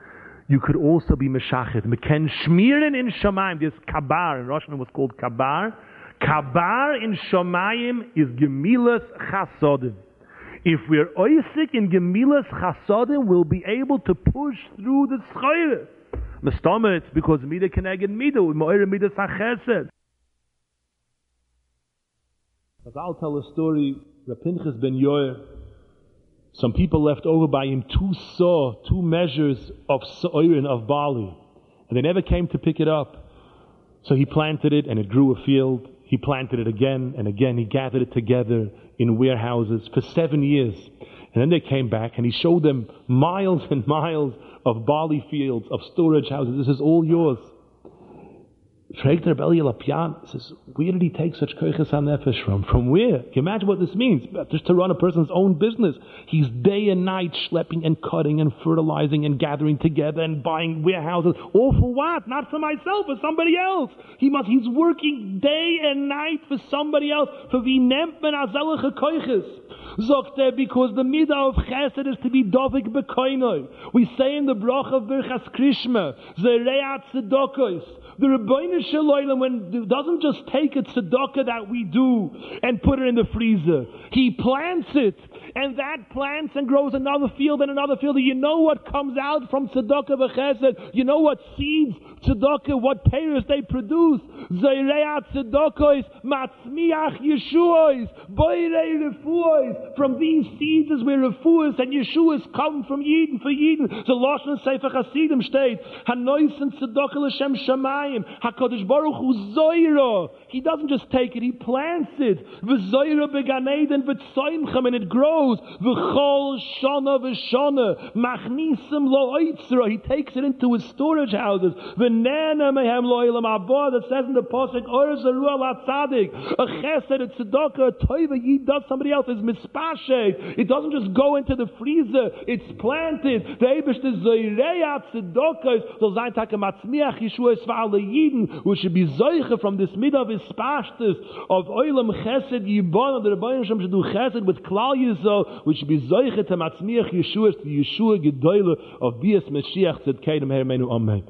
you could also be meshachet. Meken shmirin in Shemaim. This kabar in Russian was called kabar. Kabar in Shomayim is Gemilas Chasodim. If we're oisik in Gemilas Chasodim, we'll be able to push through the Schreire. Mestama, it's because Mida Keneged Mida, Moira Mida Sachesed. As I'll tell a story, Rapinchas ben Yoir, some people left over by him two saw, two measures of soirin of barley, and they never came to pick it up. So he planted it and it grew a field. He planted it again and again. He gathered it together in warehouses for seven years. And then they came back and he showed them miles and miles of barley fields, of storage houses. This is all yours. Fragt der Reb Elya Lopian, says, where did he take such koiches nefesh from? From where? Can you imagine what this means? Just to run a person's own business. He's day and night schlepping and cutting and fertilizing and gathering together and buying warehouses. All for what? Not for myself, for somebody else. He must, he's working day and night for somebody else. For vi nehmt men azelige koiches. Sagt er, because the midah of chesed is to be dovik bekoinoi. We say in the bracha of Birchas Krishma, Zereat tzedokos, the Rebbeinu Shalom doesn't just take a tzedakah that we do and put it in the freezer. He plants it and that plants and grows another field and another field. You know what comes out from tzedakah v'chesed. You know what seeds tzedakah, what payers they produce. Zayreat tzedakahs, matzmiach yeshuos, boirei refuos. From these seeds is where refuos and yeshuos come from Yidden for Yidden. The Lashon Sefer Hasidim steht, hanoisen tzedakah l'shem shamayim, hakadosh baruch hu zoyro. He doesn't just take it, he plants it. V'zoyro beganeden v'tzoimchem, and it grows. V'chol shana v'shana, machnisim lo oitzra. He takes it into his storage houses. V'nena mehem lo ilam abba, that says in the Pasuk, or zeru al tzadik. A chesed, a tzedakah, a toiva, he does somebody else, is mispashe. It doesn't just go into the freezer, it's planted. The Ebesh is zoireya tzedakah, so zayin taka matzmiach yeshua esva'al yidin, who should be zoiche from this mid of his spashtis of oilam chesed yibon, the Rebbeinu Shem should do chesed with klal yisrael, which should be zoiche to matzmiach yeshua, to Yeshua gedoyle of bias Mashiach tzedkedim hermenu amen.